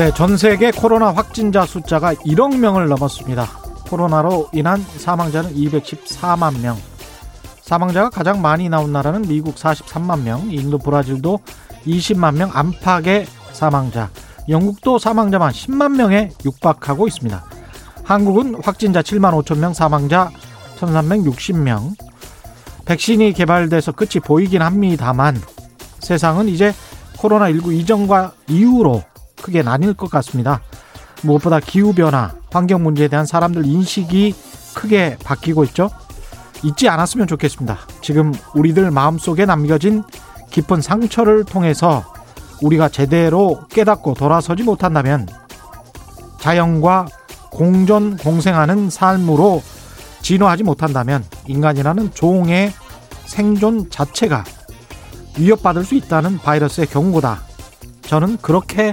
네, 전 세계 코로나 확진자 숫자가 1억 명을 넘었습니다. 코로나로 인한 사망자는 214만 명. 사망자가 가장 많이 나온 나라는 미국 43만 명, 인도, 브라질도 20만 명 안팎의 사망자. 영국도 사망자만 10만 명에 육박하고 있습니다. 한국은 확진자 7만 5천 명, 사망자 1,360명. 백신이 개발돼서 끝이 보이긴 합니다만 세상은 이제 코로나19 이전과 이후로 크게 나뉠 것 같습니다. 무엇보다 기후변화, 환경 문제에 대한 사람들 인식이 크게 바뀌고 있죠. 잊지 않았으면 좋겠습니다. 지금 우리들 마음속에 남겨진 깊은 상처를 통해서 우리가 제대로 깨닫고 돌아서지 못한다면 자연과 공존 공생하는 삶으로 진화하지 못한다면 인간이라는 종의 생존 자체가 위협받을 수 있다는 바이러스의 경고다. 저는 그렇게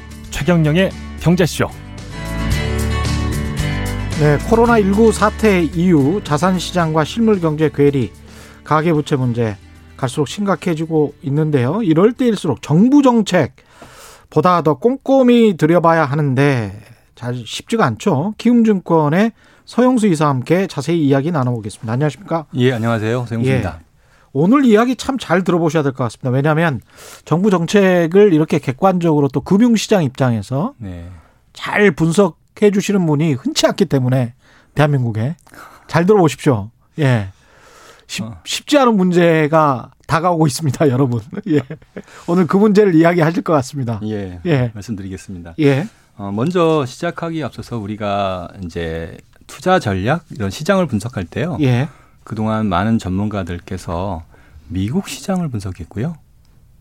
최경령의 경제쇼. 네, 코로나19 사태 이후 자산시장과 실물경제 괴리, 가계부채 문제 갈수록 심각해지고 있는데요. 이럴 때일수록 정부 정책 보다 더 꼼꼼히 들여봐야 하는데 잘 쉽지가 않죠. 키움증권의 서영수 이사와 함께 자세히 이야기 나눠보겠습니다. 안녕하십니까? 예, 안녕하세요. 서영수입니다. 예. 오늘 이야기 참 잘 들어보셔야 될 것 같습니다. 왜냐하면 정부 정책을 이렇게 객관적으로 또 금융시장 입장에서 네. 잘 분석해 주시는 분이 흔치 않기 때문에 대한민국에 잘 들어보십시오. 예. 쉽, 어. 쉽지 않은 문제가 다가오고 있습니다, 여러분. 예. 오늘 그 문제를 이야기하실 것 같습니다. 예, 예. 말씀드리겠습니다. 예. 어, 먼저 시작하기 앞서서 우리가 이제 투자 전략 이런 시장을 분석할 때요. 예. 그동안 많은 전문가들께서 미국 시장을 분석했고요.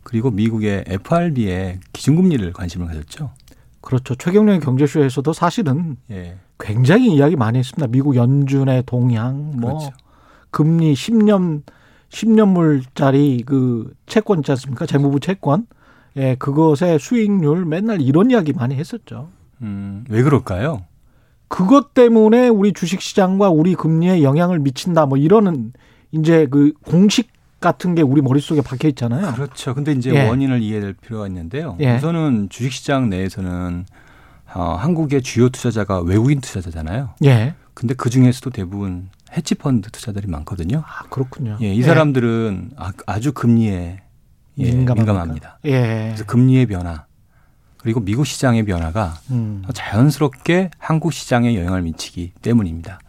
그리고 미국의 FRB의 기준금리를 관심을 가졌죠. 그렇죠. 최경련 경제쇼에서도 사실은 예. 굉장히 이야기 많이 했습니다. 미국 연준의 동향, 뭐 그렇죠. 금리 10년 10년물짜리 그 채권 있지 않습니까? 재무부 채권. 예, 그것의 수익률 맨날 이런 이야기 많이 했었죠. 음, 왜 그럴까요? 그것 때문에 우리 주식 시장과 우리 금리에 영향을 미친다 뭐 이러는 이제 그 공식 같은 게 우리 머릿속에 박혀 있잖아요. 그렇죠. 근데 이제 예. 원인을 이해할 필요가 있는데요. 예. 우선은 주식 시장 내에서는 어, 한국의 주요 투자자가 외국인 투자자잖아요. 예. 근데 그 중에서도 대부분 해치펀드 투자들이 많거든요. 아, 그렇군요. 예, 이 사람들은 아, 아주 금리에 예, 민감합니까? 민감합니다. 예. 그래서 금리의 변화 그리고 미국 시장의 변화가 음. 자연스럽게 한국 시장에 영향을 미치기 때문입니다.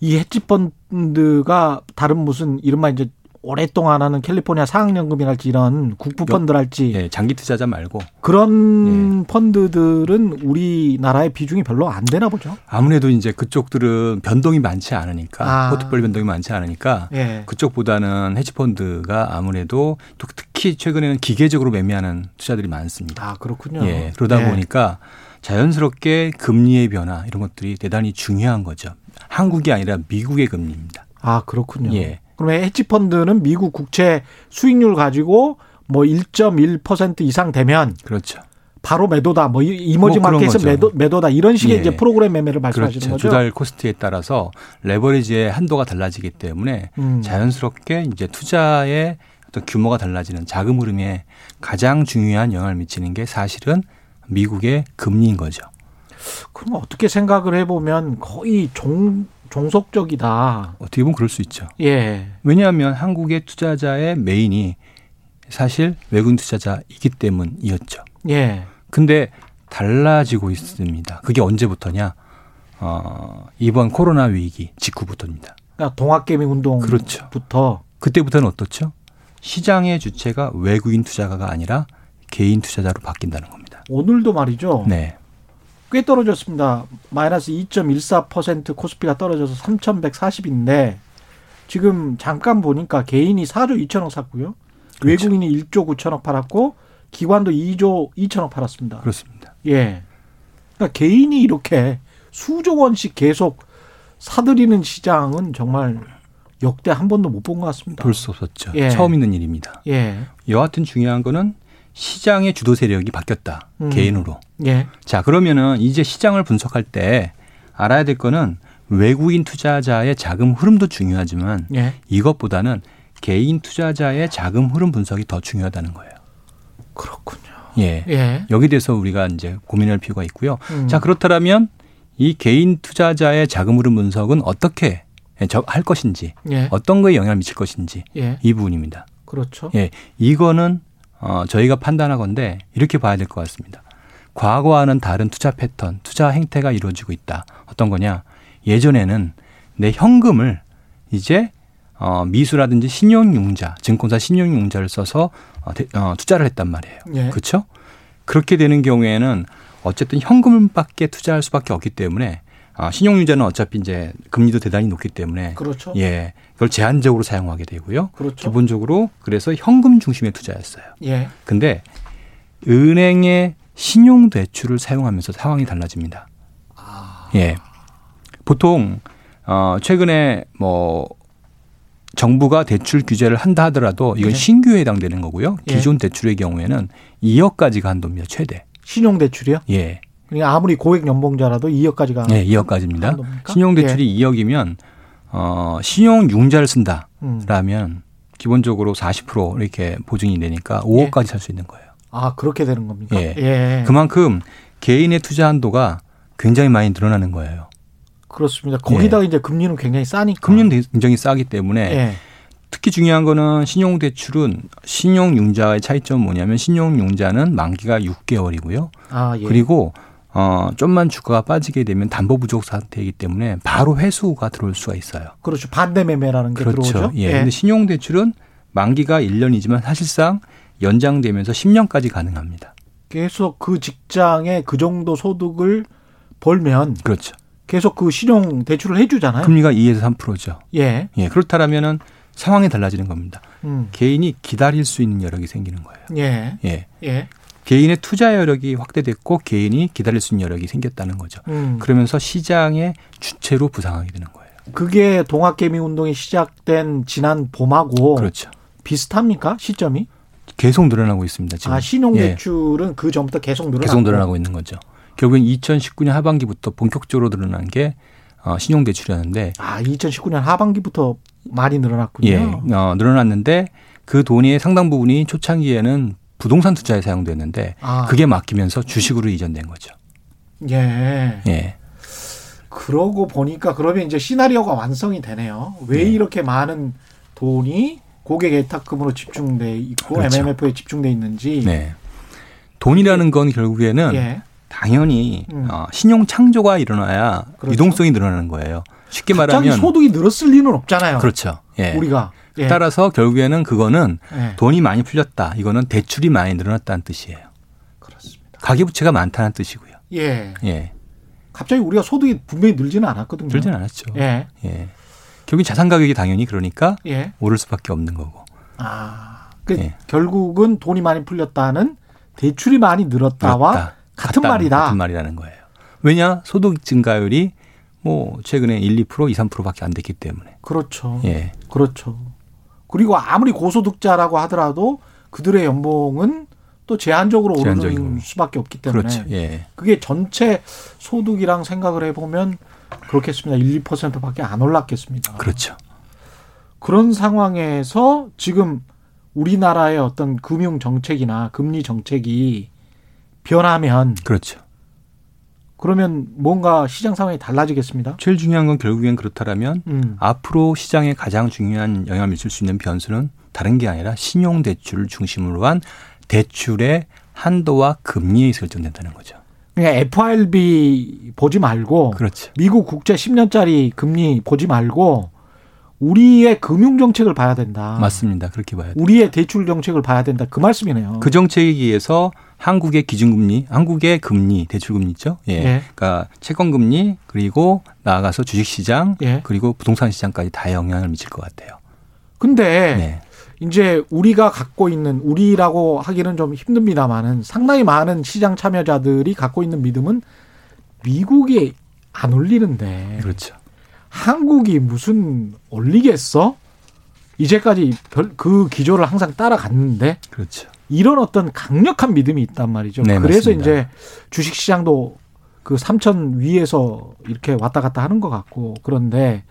이 헤지펀드가 다른 무슨 이른바 이제 오랫동안 하는 캘리포니아 사학연금이랄지 이런 국부펀드랄지 예, 장기 투자자 말고 그런 펀드들은 우리나라의 비중이 별로 안 되나 보죠. 아무래도 이제 그쪽들은 변동이 많지 않으니까 아. 포트폴리오 변동이 많지 않으니까 예. 그쪽보다는 헤지펀드가 아무래도 또 특히 최근에는 기계적으로 매매하는 투자들이 많습니다. 아, 그렇군요. 예, 그러다 예. 보니까 자연스럽게 금리의 변화 이런 것들이 대단히 중요한 거죠. 한국이 아니라 미국의 금리입니다. 아, 그렇군요. 예. 그러면 헤지펀드는 미국 국채 수익률 가지고 뭐 1.1% 이상 되면 그렇죠. 바로 매도다. 뭐 이- 이머징 뭐 마켓은 거죠. 매도 매도다. 이런 식의 예. 이제 프로그램 매매를 말씀하시는 그렇죠. 거죠. 조달 코스트에 따라서 레버리지의 한도가 달라지기 때문에 음. 자연스럽게 이제 투자의 어떤 규모가 달라지는 자금 흐름에 가장 중요한 영향을 미치는 게 사실은 미국의 금리인 거죠. 그럼 어떻게 생각을 해보면 거의 종 종속적이다. 어떻게 보면 그럴 수 있죠. 예. 왜냐하면 한국의 투자자의 메인이 사실 외국인 투자자이기 때문이었죠. 예. 근데 달라지고 있습니다. 그게 언제부터냐? 어, 이번 코로나 위기 직후부터입니다. 그러니까 동학개미 운동부터 그렇죠. 그때부터는 어떻죠? 시장의 주체가 외국인 투자가가 아니라 개인 투자자로 바뀐다는 겁니다. 오늘도 말이죠. 네. 꽤 떨어졌습니다. 마이너스 2.14% 코스피가 떨어져서 3,140인데 지금 잠깐 보니까 개인이 4조 2천억 샀고요. 그렇죠. 외국인이 1조 9천억 팔았고 기관도 2조 2천억 팔았습니다. 그렇습니다. 예. 그러니까 개인이 이렇게 수조 원씩 계속 사들이는 시장은 정말 역대 한 번도 못 본 것 같습니다. 볼 수 없었죠. 예. 처음 있는 일입니다. 예. 여하튼 중요한 거는 시장의 주도 세력이 바뀌었다. 음. 개인으로. 예. 자, 그러면은 이제 시장을 분석할 때 알아야 될 거는 외국인 투자자의 자금 흐름도 중요하지만 예. 이것보다는 개인 투자자의 자금 흐름 분석이 더 중요하다는 거예요. 그렇군요. 예. 예. 여기 대해서 우리가 이제 고민할 필요가 있고요. 음. 자, 그렇다면 이 개인 투자자의 자금 흐름 분석은 어떻게 할 것인지, 예. 어떤 거에 영향을 미칠 것인지 예. 이 부분입니다. 그렇죠. 예. 이거는 어, 저희가 판단하건데 이렇게 봐야 될 것 같습니다. 과거와는 다른 투자 패턴, 투자 행태가 이루어지고 있다. 어떤 거냐? 예전에는 내 현금을 이제 어, 미수라든지 신용융자, 증권사 신용융자를 써서 어, 대, 어, 투자를 했단 말이에요. 예. 그렇죠? 그렇게 되는 경우에는 어쨌든 현금밖에 투자할 수밖에 없기 때문에 아, 신용융자는 어차피 이제 금리도 대단히 높기 때문에 그렇죠. 예, 그걸 제한적으로 사용하게 되고요. 그렇죠. 기본적으로 그래서 현금 중심의 투자였어요. 예. 근데 은행의 신용 대출을 사용하면서 상황이 달라집니다. 아. 예. 보통 어 최근에 뭐 정부가 대출 규제를 한다 하더라도 이건 네. 신규에 해당되는 거고요. 예. 기존 대출의 경우에는 2억까지가 한도입니다. 최대. 신용 대출이요? 예. 그러니까 아무리 고액 연봉자라도 2억까지가 네, 2억까지입니다. 한도입니까? 신용 대출이 2억이면 어 신용 융자를 쓴다. 음. 라면 기본적으로 40% 이렇게 보증이 되니까 5억까지 살수 있는 거예요. 아 그렇게 되는 겁니까? 예. 예. 그만큼 개인의 투자 한도가 굉장히 많이 늘어나는 거예요. 그렇습니다. 거기다가 이제 금리는 굉장히 싸니까. 금리는 굉장히 싸기 때문에 예. 특히 중요한 거는 신용대출은 신용융자의 차이점은 뭐냐면 신용융자는 만기가 6개월이고요. 아 예. 그리고 어 좀만 주가가 빠지게 되면 담보 부족 상태이기 때문에 바로 회수가 들어올 수가 있어요. 그렇죠. 반대 매매라는 게 그렇죠. 들어오죠. 예. 근데 신용대출은 만기가 1년이지만 사실상 연장되면서 10년까지 가능합니다. 계속 그 직장에 그 정도 소득을 벌면 그렇죠. 계속 그 신용 대출을 해주잖아요. 금리가 2에서 3%죠. 예. 예. 그렇다라면은 상황이 달라지는 겁니다. 음. 개인이 기다릴 수 있는 여력이 생기는 거예요. 예. 예. 예. 개인의 투자 여력이 확대됐고 개인이 기다릴 수 있는 여력이 생겼다는 거죠. 음. 그러면서 시장의 주체로 부상하게 되는 거예요. 그게 동학개미 운동이 시작된 지난 봄하고 그렇죠. 비슷합니까? 시점이? 계속 늘어나고 있습니다. 지금 아, 신용 예. 대출은 그 전부터 계속 늘어나고 계속 늘어나고 있는 거죠. 결국엔 2019년 하반기부터 본격적으로 늘어난 게 어, 신용 대출이었는데 아, 2019년 하반기부터 많이 늘어났군요. 예, 어, 늘어났는데 그 돈의 상당 부분이 초창기에는 부동산 투자에 사용됐는데 아, 그게 맡기면서 주식으로 이전된 거죠. 예. 예. 그러고 보니까 그러면 이제 시나리오가 완성이 되네요. 왜 네. 이렇게 많은 돈이 고객 예탁금으로 집중돼 있고 그렇죠. MMF에 집중돼 있는지. 네. 돈이라는 건 결국에는 예. 당연히 음. 어, 신용 창조가 일어나야 그렇죠. 유동성이 늘어나는 거예요. 쉽게 갑자기 말하면 소득이 늘었을 리는 없잖아요. 그렇죠. 예. 우리가. 예. 따라서 결국에는 그거는 예. 돈이 많이 풀렸다. 이거는 대출이 많이 늘어났다는 뜻이에요. 그렇습니다. 가계부채가 많다는 뜻이고요. 예. 예. 갑자기 우리가 소득이 분명히 늘지는 않았거든요. 들진 않았죠. 예. 예. 결국 자산 가격이 당연히 그러니까 예. 오를 수밖에 없는 거고. 아. 그 예. 결국은 돈이 많이 풀렸다는 대출이 많이 늘었다와 그렇다. 같은. 말이다. 같은 말이라는 거예요. 왜냐? 소득 증가율이 뭐 최근에 1, 2%, 2, 3%밖에 안 됐기 때문에. 그렇죠. 예. 그렇죠. 그리고 아무리 고소득자라고 하더라도 그들의 연봉은 또 제한적으로 오르는. 수밖에 없기 때문에 그렇죠. 예. 그게 전체 소득이랑 생각을 해보면 그렇겠습니다. 1, 2%밖에 안 올랐겠습니다. 그렇죠. 그런 상황에서 지금 우리나라의 어떤 금융 정책이나 금리 정책이 변하면 그렇죠. 그러면 뭔가 시장 상황이 달라지겠습니다. 제일 중요한 건 결국엔 그렇다면 음. 앞으로 시장에 가장 중요한 영향을 미칠 수 있는 변수는 다른 게 아니라 신용 대출을 중심으로 한 대출의 한도와 금리에 설정된다는 거죠. 그러니까 FRB 보지 말고 그렇죠. 미국 국제 10년짜리 금리 보지 말고 우리의 금융 정책을 봐야 된다. 맞습니다. 그렇게 봐야 돼요. 우리의 대출 정책을 봐야 된다. 그 말씀이네요. 그 정책에 의해서 한국의 기준금리, 한국의 금리, 대출금리 있죠? 예. 예. 그러니까 채권금리 그리고 나아가서 주식시장 예. 그리고 부동산 시장까지 다 영향을 미칠 것 같아요. 근데 네. 이제 우리가 갖고 있는 우리라고 하기는 좀 힘듭니다만은 상당히 많은 시장 참여자들이 갖고 있는 믿음은 미국이 안 올리는데 그렇죠. 한국이 무슨 올리겠어? 이제까지 별, 그 기조를 항상 따라갔는데 그렇죠. 이런 어떤 강력한 믿음이 있단 말이죠. 네, 그래서 맞습니다. 이제 주식 시장도 그 3천 위에서 이렇게 왔다 갔다 하는 것 같고 그런데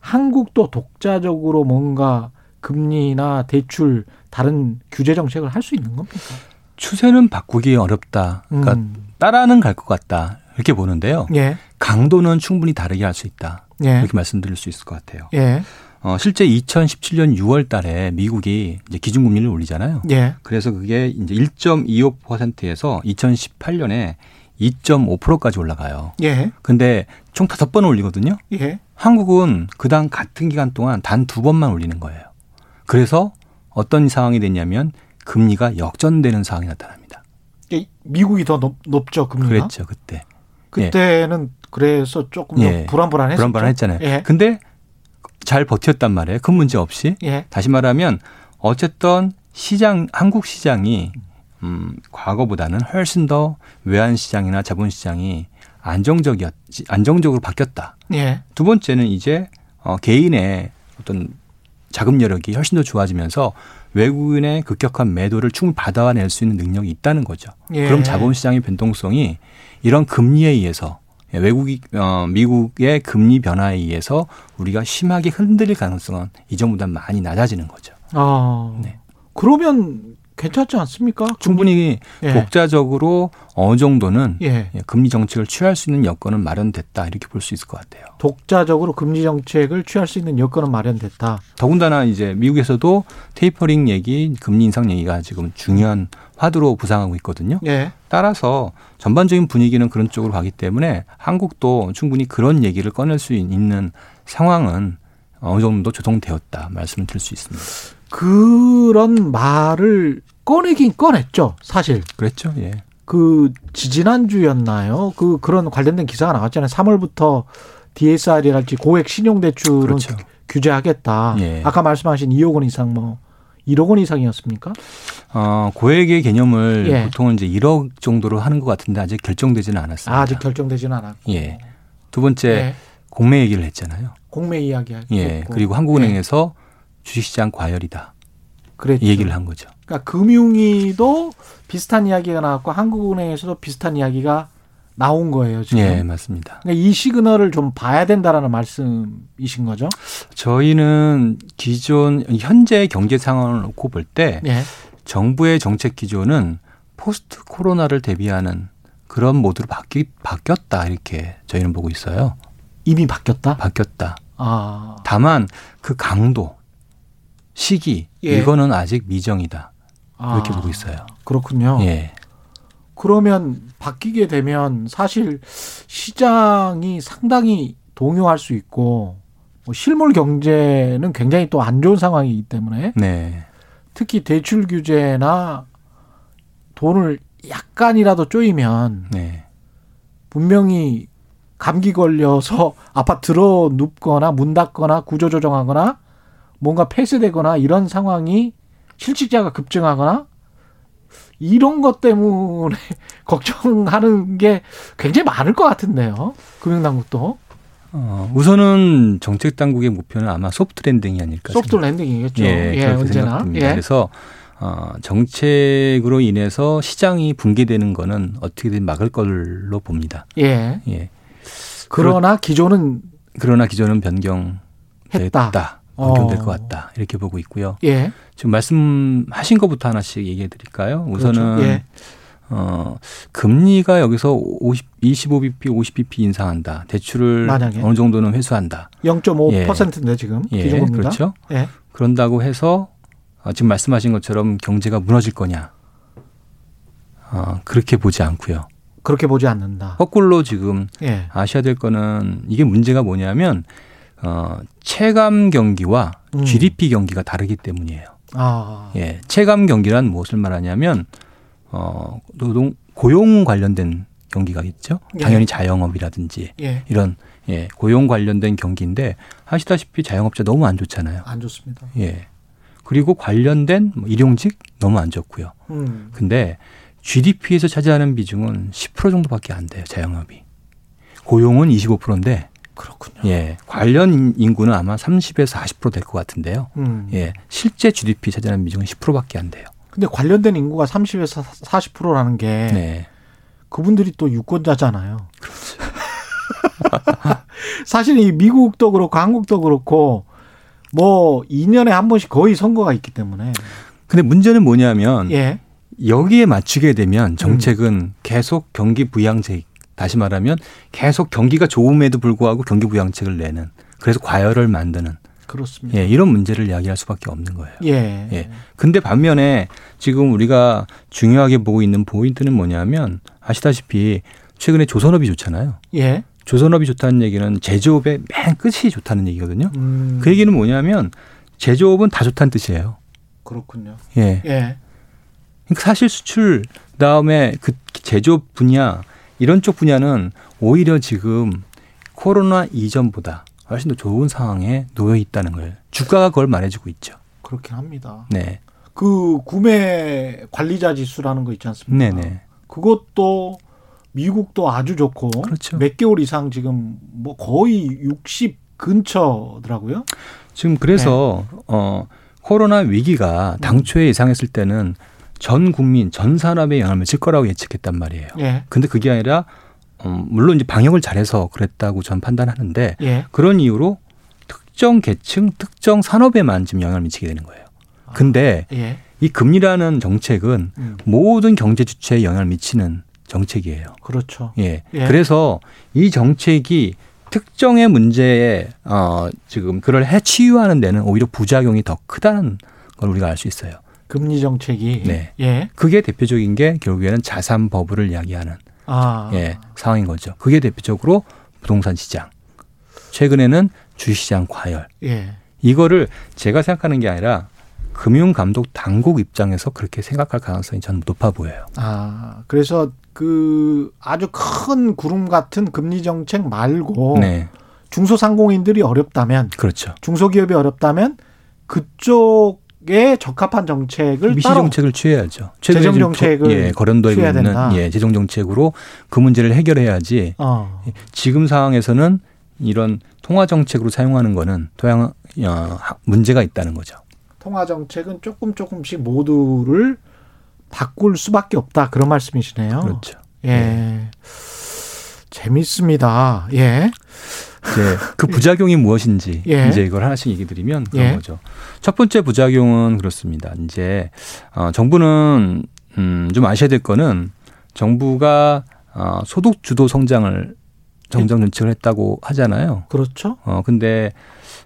한국도 독자적으로 뭔가 금리나 대출 다른 규제 정책을 할 수 있는 겁니까? 추세는 바꾸기 어렵다. 그러니까 음. 따라는 갈 것 같다. 이렇게 보는데요. 예. 강도는 충분히 다르게 할 수 있다. 예. 이렇게 말씀드릴 수 있을 것 같아요. 예. 어, 실제 2017년 6월 달에 미국이 이제 기준금리를 올리잖아요. 예. 그래서 그게 이제 1.25%에서 2018년에 2.5%까지 올라가요. 예. 근데 총 다섯 번 올리거든요. 예. 한국은 그당 같은 기간 동안 단 두 번만 올리는 거예요. 그래서 어떤 상황이 됐냐면 금리가 역전되는 상황이 나타납니다. 예, 미국이 더 높, 높죠 금리가. 그랬죠 그때. 그때는 그래서 조금 더 예. 불안불안했었죠. 불안불안했잖아요. 예. 근데 잘 버텼단 말이에요. 큰 문제 없이. 예. 다시 말하면 어쨌든 시장 한국 시장이 음, 과거보다는 훨씬 더 외환 시장이나 자본 시장이 안정적이었 안정적으로 바뀌었다. 예. 두 번째는 이제 어, 개인의 어떤 자금 여력이 훨씬 더 좋아지면서 외국인의 급격한 매도를 충분히 받아낼 수 있는 능력이 있다는 거죠. 예. 그럼 자본시장의 변동성이 이런 금리에 의해서 외국이 어, 미국의 금리 변화에 의해서 우리가 심하게 흔들릴 가능성은 이전보다 많이 낮아지는 거죠. 아. 네. 그러면 괜찮지 않습니까? 충분히 예. 독자적으로 어느 정도는 예. 예, 금리 정책을 취할 수 있는 여건은 마련됐다 이렇게 볼 수 있을 것 같아요. 독자적으로 금리 정책을 취할 수 있는 여건은 마련됐다. 더군다나 이제 미국에서도 테이퍼링 얘기, 금리 인상 얘기가 지금 중요한 화두로 부상하고 있거든요. 예. 따라서 전반적인 분위기는 그런 쪽으로 가기 때문에 한국도 충분히 그런 얘기를 꺼낼 수 있는 상황은 어느 정도 조성되었다 말씀을 드릴 수 있습니다. 그런 말을 꺼내긴 꺼냈죠, 사실. 그랬죠? 예. 그 지지난주였나요? 그 그런 관련된 기사가 나왔잖아요. 3월부터 DSR이랄지 고액 신용 대출은 그렇죠. 규제하겠다. 예. 아까 말씀하신 2억 원 이상 뭐 1억 원 이상이었습니까? 어, 고액의 개념을 예. 보통은 이제 1억 정도로 하는 것 같은데 아직 결정되지는 않았습니다. 아, 아직 결정되지는 않았고. 예. 두 번째 예. 공매 얘기를 했잖아요. 공매 이야기 했고. 예. 그리고 한국은행에서 주식시장 과열이다. 그랬죠. 이 얘기를 한 거죠. 그러니까 금융위도 비슷한 이야기가 나왔고 한국은행에서도 비슷한 이야기가 나온 거예요, 지금. 예, 맞습니다. 그러니까 이 시그널을 좀 봐야 된다라는 말씀이신 거죠? 저희는 기존 현재 경제 상황을 놓고 볼때 예. 정부의 정책 기조는 포스트 코로나를 대비하는 그런 모드로 바뀌, 바뀌었다 이렇게 저희는 보고 있어요. 이미 바뀌었다? 바뀌었다. 아. 다만 그 강도, 시기 예. 이거는 아직 미정이다 이렇게 아, 보고 있어요. 그렇군요. 예, 그러면 바뀌게 되면 사실 시장이 상당히 동요할 수 있고 뭐 실물 경제는 굉장히 또 안 좋은 상황이기 때문에 네, 특히 대출 규제나 돈을 약간이라도 쪼이면 네, 분명히 감기 걸려서 아파트 들어 눕거나 문 닫거나 구조 조정하거나 뭔가 폐쇄되거나 이런 상황이 실직자가 급증하거나 이런 것 때문에 걱정하는 게 굉장히 많을 것 같은데요. 금융당국도 어, 우선은 정책 당국의 목표는 아마 soft landing이 아닐까 soft landing이겠죠. 예, 예, 언제나. 예. 그래서 어, 정책으로 인해서 시장이 붕괴되는 거는 어떻게든 막을 걸로 봅니다. 예. 예. 그러나 기조는 그러나 기조는 변경됐다. 변경될 어. 것 같다. 이렇게 보고 있고요. 예. 지금 말씀하신 것부터 하나씩 얘기해 드릴까요? 우선은 그렇죠. 예. 어, 금리가 여기서 50, 25bp, 50bp 인상한다. 대출을 만약에. 어느 정도는 회수한다. 0.5%인데 지금 예, 기준금리가. 그렇죠. 예. 그런다고 해서 어, 지금 말씀하신 것처럼 경제가 무너질 거냐? 어, 그렇게 보지 않고요. 그렇게 보지 않는다. 거꾸로 지금 예. 아셔야 될 거는 이게 문제가 뭐냐면 어, 체감 경기와 음. GDP 경기가 다르기 때문이에요. 아. 예, 체감 경기란 무엇을 말하냐면 어, 노동 고용 관련된 경기가 있죠. 예. 당연히 자영업이라든지 예. 이런 예, 고용 관련된 경기인데 아시다시피 자영업자 너무 안 좋잖아요. 안 좋습니다. 예. 그리고 관련된 뭐 일용직 너무 안 좋고요. 음. 근데 GDP에서 차지하는 비중은 10% 정도밖에 안 돼요. 자영업이. 고용은 25%인데 그렇군요. 예, 관련 인구는 아마 30에서 40%될 것 같은데요. 음. 예, 실제 GDP 차지하는 비중은 10%밖에 안 돼요. 근데 관련된 인구가 30에서 40%라는 게 네. 그분들이 또 유권자잖아요. 사실 이 미국도 그렇고 한국도 그렇고 뭐 2년에 한 번씩 거의 선거가 있기 때문에 근데 문제는 뭐냐면 예. 여기에 맞추게 되면 정책은 계속 경기 부양책 다시 말하면 계속 경기가 좋음에도 불구하고 경기 부양책을 내는 그래서 과열을 만드는 그렇습니다. 예, 이런 문제를 이야기할 수밖에 없는 거예요. 예. 예. 근데 반면에 지금 우리가 중요하게 보고 있는 포인트는 뭐냐면 아시다시피 최근에 조선업이 좋잖아요. 예. 조선업이 좋다는 얘기는 제조업의 맨 끝이 좋다는 얘기거든요. 음. 그 얘기는 뭐냐면 제조업은 다 좋다는 뜻이에요. 그렇군요. 예. 예. 그러니까 사실 수출 그다음에 그 제조업 분야 이런 쪽 분야는 오히려 지금 코로나 이전보다 훨씬 더 좋은 상황에 놓여 있다는 걸 주가가 그걸 말해주고 있죠. 그렇긴 합니다. 네, 그 구매 관리자 지수라는 거 있지 않습니까? 네, 네. 그것도 미국도 아주 좋고 그렇죠. 몇 개월 이상 지금 뭐 거의 60 근처더라고요. 지금 그래서 어 코로나 위기가 당초에 예상했을 때는 전 국민 전 산업에 영향을 미칠 거라고 예측했단 말이에요. 예. 근데 그게 아니라 어, 물론 이제 방역을 잘해서 그랬다고 전 판단하는데 예. 그런 이유로 특정 계층, 특정 산업에만 지금 영향을 미치게 되는 거예요. 근데 예. 이 금리라는 정책은 음. 모든 경제 주체에 영향을 미치는 정책이에요. 그렇죠. 예. 예. 그래서 이 정책이 특정의 문제에 어 지금 그걸 해 치유하는 데는 오히려 부작용이 더 크다는 걸 우리가 알 수 있어요. 금리 정책이 네. 예. 그게 대표적인 게 결국에는 자산 버블을 이야기하는 아. 예, 상황인 거죠. 그게 대표적으로 부동산 시장. 최근에는 주시장 과열. 예. 이거를 제가 생각하는 게 아니라 금융감독 당국 입장에서 그렇게 생각할 가능성이 저는 높아 보여요. 아, 그래서 그 아주 큰 구름 같은 금리 정책 말고 네, 중소상공인들이 어렵다면 그렇죠. 중소기업이 어렵다면 그쪽 에 적합한 정책을 미시 정책을 취해야죠. 재정 정책을 예, 거론되고 있는 된다. 예, 재정 정책으로 그 문제를 해결해야지. 어. 지금 상황에서는 이런 통화 정책으로 사용하는 거는 토양 어, 문제가 있다는 거죠. 통화 정책은 조금 조금씩 모두를 바꿀 수밖에 없다 그런 말씀이시네요. 그렇죠. 예. 재밌습니다. 예. 이제 그 부작용이 무엇인지 예. 이제 이걸 하나씩 얘기 드리면 그런 예. 거죠. 첫 번째 부작용은 그렇습니다. 이제 어, 정부는 음, 좀 아셔야 될 거는 정부가 어, 소득 주도 성장을 정정 정책을 했다고 하잖아요. 그렇죠. 어 근데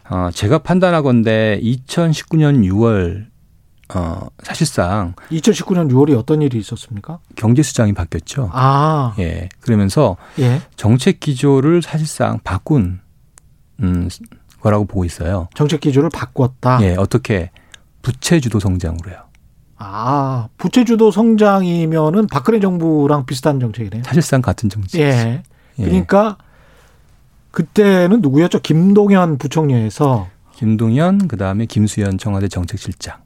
어 제가 판단하건데 2019년 6월 어 사실상 2019년 6월에 어떤 일이 있었습니까? 경제 수장이 바뀌었죠. 아, 예. 그러면서 예. 정책 기조를 사실상 바꾼 음 거라고 보고 있어요. 정책 기조를 바꿨다. 예, 어떻게 부채 주도 성장으로요. 아, 부채 주도 성장이면은 박근혜 정부랑 비슷한 정책이네요. 사실상 같은 정책. 예. 예. 그러니까 그때는 누구였죠? 김동연 부총리에서 김동연 그다음에 김수현 청와대 정책실장.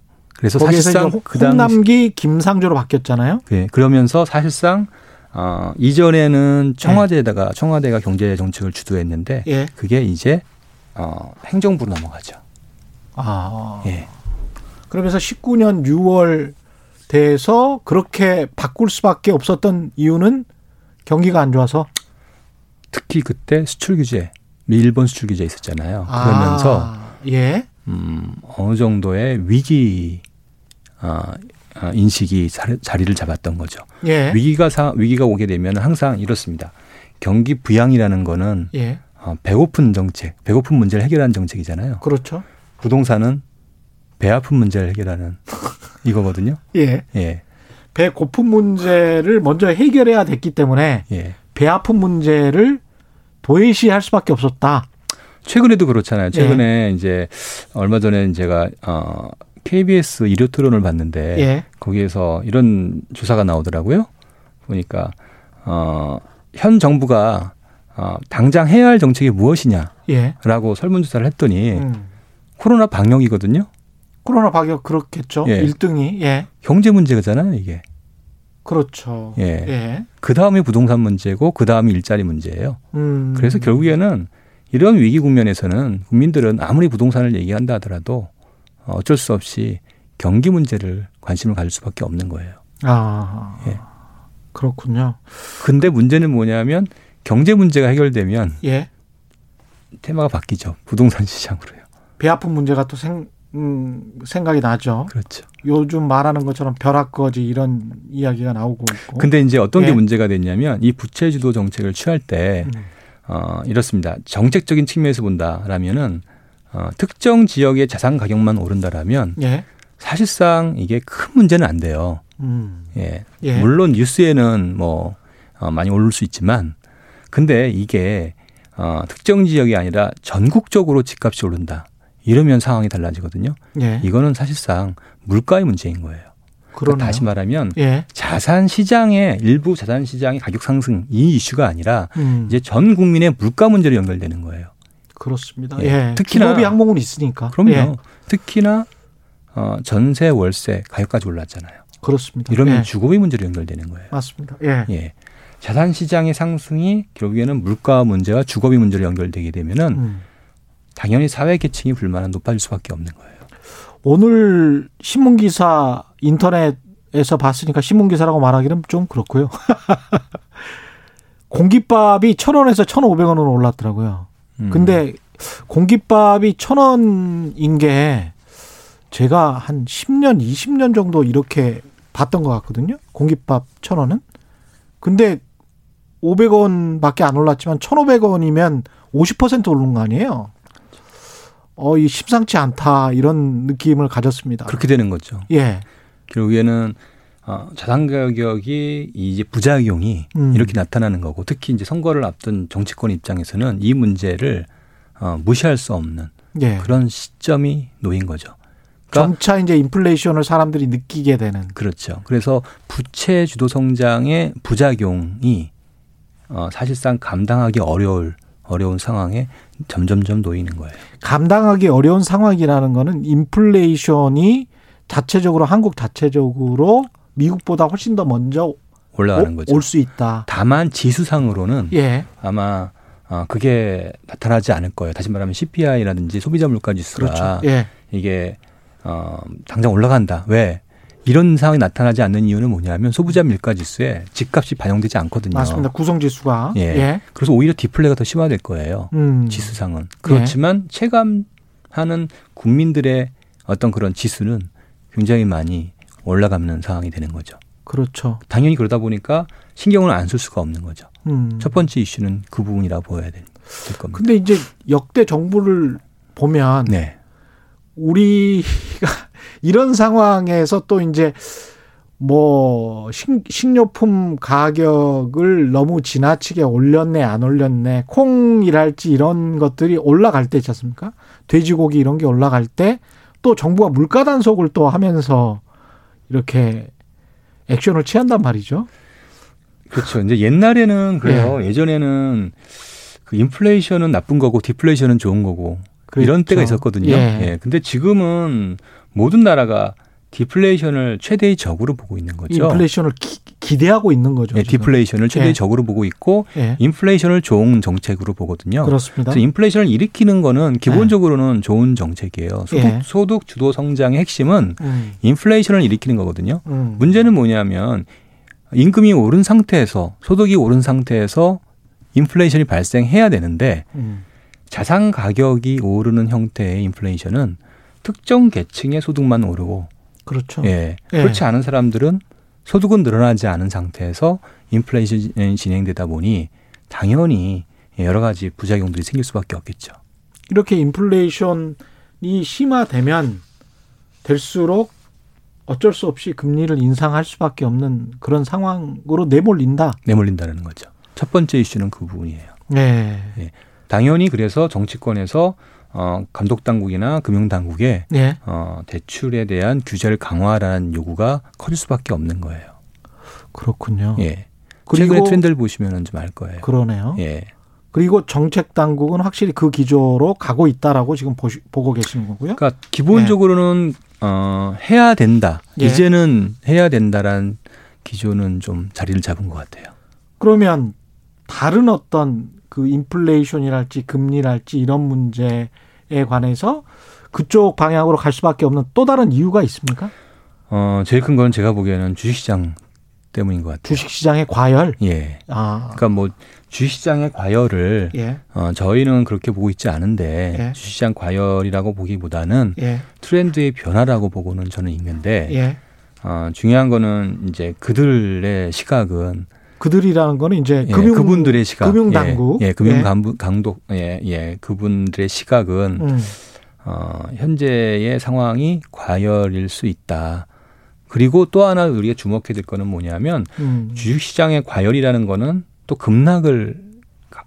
그래서 사실상 그 홍남기 김상조로 바뀌었잖아요. 예, 그러면서 사실상 어 이전에는 청와대에다가 청와대가 경제 정책을 주도했는데 예. 그게 이제 어 행정부로 넘어가죠. 아. 예. 그러면서 19년 6월 돼서 그렇게 바꿀 수밖에 없었던 이유는 경기가 안 좋아서 특히 그때 수출 규제, 일본 수출 규제 있었잖아요. 그러면서 아, 예. 음, 어느 정도의 위기 인식이 자리- 자리를 잡았던 거죠. 예. 위기가 사, 위기가 오게 되면 항상 이렇습니다. 경기 부양이라는 거는 예. 어, 배고픈 정책, 배고픈 문제를 해결하는 정책이잖아요. 그렇죠. 부동산은 배 아픈 문제를 해결하는 이거거든요. 예. 예, 배 고픈 문제를 먼저 해결해야 됐기 때문에 예. 배 아픈 문제를 도외시할 수밖에 없었다. 최근에도 그렇잖아요. 최근에 예. 이제 얼마 전에 제가 어, KBS 일요 토론을 봤는데 예. 거기에서 이런 조사가 나오더라고요. 보니까 어, 현 정부가 어, 당장 해야 할 정책이 무엇이냐라고 예. 설문조사를 했더니 음. 코로나 방역이거든요. 코로나 방역 그렇겠죠. 예. 일 1등이. 예. 경제 문제잖아요, 이게. 그렇죠. 예. 예. 그 다음이 부동산 문제고 그 다음이 일자리 문제예요. 음. 그래서 결국에는 이런 위기 국면에서는 국민들은 아무리 부동산을 얘기한다 하더라도 어쩔 수 없이 경기 문제를 관심을 가질 수밖에 없는 거예요. 아. 예. 그렇군요. 근데 문제는 뭐냐면 경제 문제가 해결되면 예. 테마가 바뀌죠. 부동산 시장으로요. 배 아픈 문제가 또 생, 음, 생각이 나죠. 그렇죠. 요즘 말하는 것처럼 벼락거지 이런 이야기가 나오고 있고. 근데 이제 어떤 게 예. 문제가 됐냐면 이 부채 주도 정책을 취할 때 음. 어, 이렇습니다. 정책적인 측면에서 본다라면은 어, 특정 지역의 자산 가격만 오른다라면 예. 사실상 이게 큰 문제는 안 돼요. 음. 예. 예. 물론 뉴스에는 뭐 어, 많이 오를 수 있지만 근데 이게 어, 특정 지역이 아니라 전국적으로 집값이 오른다. 이러면 상황이 달라지거든요. 예. 이거는 사실상 물가의 문제인 거예요. 그러니까. 다시 말하면 예. 자산 시장의 일부 자산 시장의 가격 상승 이 이슈가 아니라 음. 이제 전 국민의 물가 문제로 연결되는 거예요. 그렇습니다. 예. 예. 특히나- 기업이 항목은 있으니까. 그럼요. 예. 특히나 어, 전세 월세 가격까지 올랐잖아요. 그렇습니다. 이러면 예. 주거비 문제로 연결되는 거예요. 맞습니다. 예. 예. 자산 시장의 상승이 결국에는 물가 문제와 주거비 문제로 연결되게 되면은 음. 당연히 사회 계층이 불만은 높아질 수밖에 없는 거예요. 오늘 신문 기사 인터넷에서 봤으니까 신문 기사라고 말하기는 좀 그렇고요. 공깃밥이 천 원에서 천 오백 원으로 올랐더라고요. 음. 근데 공깃밥이 천 원인 게 제가 한 10년, 20년 정도 이렇게 봤던 것 같거든요. 공깃밥 천 원은. 근데 500원 밖에 안 올랐지만 1,500원이면 50% 오른 거 아니에요? 어, 이 심상치 않다 이런 느낌을 가졌습니다. 그렇게 되는 거죠. 예. 결국에는 어, 자산 가격이 이제 부작용이 음. 이렇게 나타나는 거고 특히 이제 선거를 앞둔 정치권 입장에서는 이 문제를 어, 무시할 수 없는 예. 그런 시점이 놓인 거죠. 그러니까 점차 이제 인플레이션을 사람들이 느끼게 되는. 그렇죠. 그래서 부채 주도 성장의 부작용이 어, 사실상 감당하기 어려울 어려운 상황에 점점점 놓이는 거예요. 감당하기 어려운 상황이라는 거는 인플레이션이 자체적으로 한국 자체적으로 미국보다 훨씬 더 먼저 올라가는 거죠. 올 수 있다. 다만 지수상으로는 예. 아마 어, 그게 나타나지 않을 거예요. 다시 말하면 CPI라든지 소비자 물가 지수가 그렇죠. 예. 이게 어, 당장 올라간다. 왜? 이런 상황이 나타나지 않는 이유는 뭐냐면 소비자 물가 지수에 집값이 반영되지 않거든요. 맞습니다. 구성 지수가. 예. 예. 그래서 오히려 디플레가 더 심화될 거예요. 음. 지수상은. 그렇지만 체감하는 국민들의 어떤 그런 지수는 굉장히 많이 올라가는 상황이 되는 거죠. 그렇죠. 당연히 그러다 보니까 신경을 안 쓸 수가 없는 거죠. 음. 첫 번째 이슈는 그 부분이라 보여야 될, 될 겁니다. 근데 이제 역대 정부를 보면 네. 우리가 이런 상황에서 또 이제 뭐 식, 식료품 가격을 너무 지나치게 올렸네 안 올렸네 콩이랄지 이런 것들이 올라갈 때 있지 않습니까? 돼지고기 이런 게 올라갈 때 또 정부가 물가 단속을 또 하면서 이렇게 액션을 취한단 말이죠. 그렇죠. 이제 옛날에는 그래요. 예. 전에는 그 인플레이션은 나쁜 거고 디플레이션은 좋은 거고 이런 그렇죠. 때가 있었거든요. 예. 예. 근데 지금은 모든 나라가 디플레이션을 최대의 적으로 보고 있는 거죠. 인플레이션을 기, 대하고 있는 거죠. 예. 디플레이션을 최대의 예. 적으로 보고 있고 예. 인플레이션을 좋은 정책으로 보거든요. 그렇습니다. 그래서 인플레이션을 일으키는 거는 기본적으로는 좋은 정책이에요. 소득, 예. 소득 주도 성장의 핵심은 음, 인플레이션을 일으키는 거거든요. 음. 문제는 뭐냐면 임금이 오른 상태에서 소득이 오른 상태에서 인플레이션이 발생해야 되는데 음. 자산 가격이 오르는 형태의 인플레이션은 특정 계층의 소득만 오르고 그렇죠. 예. 예. 그렇지 않은 사람들은 소득은 늘어나지 않은 상태에서 인플레이션이 진행되다 보니 당연히 여러 가지 부작용들이 생길 수밖에 없겠죠. 이렇게 인플레이션이 심화되면 될수록 어쩔 수 없이 금리를 인상할 수밖에 없는 그런 상황으로 내몰린다. 내몰린다는 거죠. 첫 번째 이슈는 그 부분이에요. 네. 당연히 그래서 정치권에서 어, 감독 당국이나 금융 당국에 네. 어, 대출에 대한 규제를 강화하라는 요구가 커질 수밖에 없는 거예요. 그렇군요. 예. 최근의 트렌드를 보시면 좀알 거예요. 그러네요. 예. 그리고 정책 당국은 확실히 그 기조로 가고 있다라고 지금 보시, 보고 계시는 거고요. 그러니까 기본적으로는 어, 해야 된다. 예. 이제는 해야 된다라는 기조는 좀 자리를 잡은 것 같아요. 그러면 다른 어떤 그 인플레이션이랄지 금리랄지 이런 문제 에 관해서 그쪽 방향으로 갈 수밖에 없는 또 다른 이유가 있습니까? 어, 제일 큰 건 제가 보기에는 주식시장 때문인 것 같아요. 주식시장의 과열. 예. 아, 그러니까 뭐 주식시장의 과열을 예, 어, 저희는 그렇게 보고 있지 않은데 예. 주식시장 과열이라고 보기보다는 예, 트렌드의 변화라고 보고는 저는 있는데 예. 어, 중요한 거는 이제 그들의 시각은 그들이라는 거는 이제 예, 금융 그분들의 시각, 금융 당국. 예, 예 금융 예. 강독, 예, 예, 그분들의 시각은 음, 어, 현재의 상황이 과열일 수 있다. 그리고 또 하나 우리가 주목해야 될 거는 뭐냐면 음. 주식시장의 과열이라는 거는 또 급락을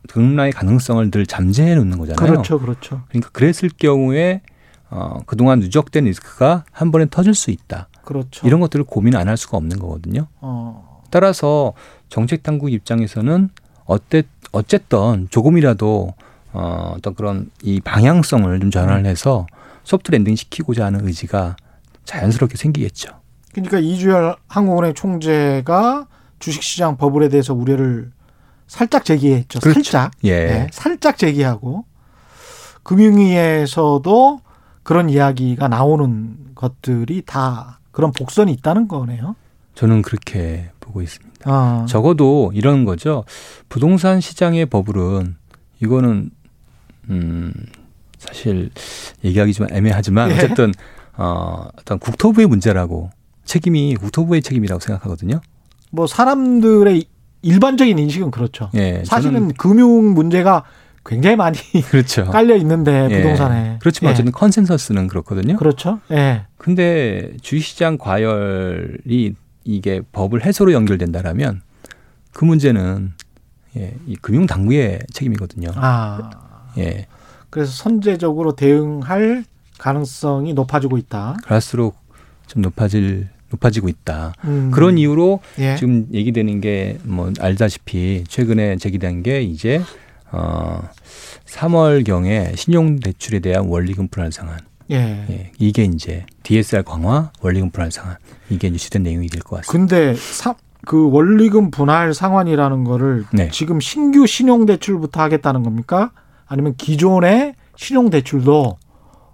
급락의 가능성을 늘 잠재해 놓는 거잖아요. 그렇죠, 그렇죠. 그러니까 그랬을 경우에 어, 그동안 누적된 리스크가 한 번에 터질 수 있다. 그렇죠. 이런 것들을 고민 안 할 수가 없는 거거든요. 어, 따라서 정책 당국 입장에서는 어때 어쨌든 조금이라도 어, 어떤 그런 이 방향성을 좀 전환을 해서 soft landing 시키고자 하는 의지가 자연스럽게 생기겠죠. 그러니까 이주열 한국은행 총재가 주식시장 버블에 대해서 우려를 살짝 제기했죠. 그렇죠. 살짝. 예. 네, 살짝 제기하고 금융위에서도 그런 이야기가 나오는 것들이 다 그런 복선이 있다는 거네요. 저는 그렇게 보고 있습니다. 아, 적어도 이런 거죠. 부동산 시장의 버블은 이거는 음 사실 얘기하기 좀 애매하지만 예. 어쨌든 어 어떤 국토부의 문제라고 책임이 국토부의 책임이라고 생각하거든요. 뭐 사람들의 일반적인 인식은 그렇죠. 예. 사실은 금융 문제가 굉장히 많이 그렇죠. 깔려 있는데 예. 부동산에. 그렇지만 예. 어쨌든 컨센서스는 그렇거든요. 그렇죠. 예. 근데 주식시장 과열이 이게 법을 해소로 연결된다라면 그 문제는 예, 이 금융 당국의 책임이거든요. 아. 예. 그래서 선제적으로 대응할 가능성이 높아지고 있다. 갈수록 좀 높아질 높아지고 있다. 음. 그런 이유로 예. 지금 얘기되는 게 뭐 알다시피 최근에 제기된 게 이제 어 3월 경에 신용 대출에 대한 원리금 분할 상한. 예. 예. 이게 이제 DSR 강화, 원리금 분할 상한. 이게 이제 주된 내용이 될 것 같습니다. 근데 사, 그 원리금 분할 상환이라는 거를 네. 지금 신규 신용 대출부터 하겠다는 겁니까? 아니면 기존의 신용 대출도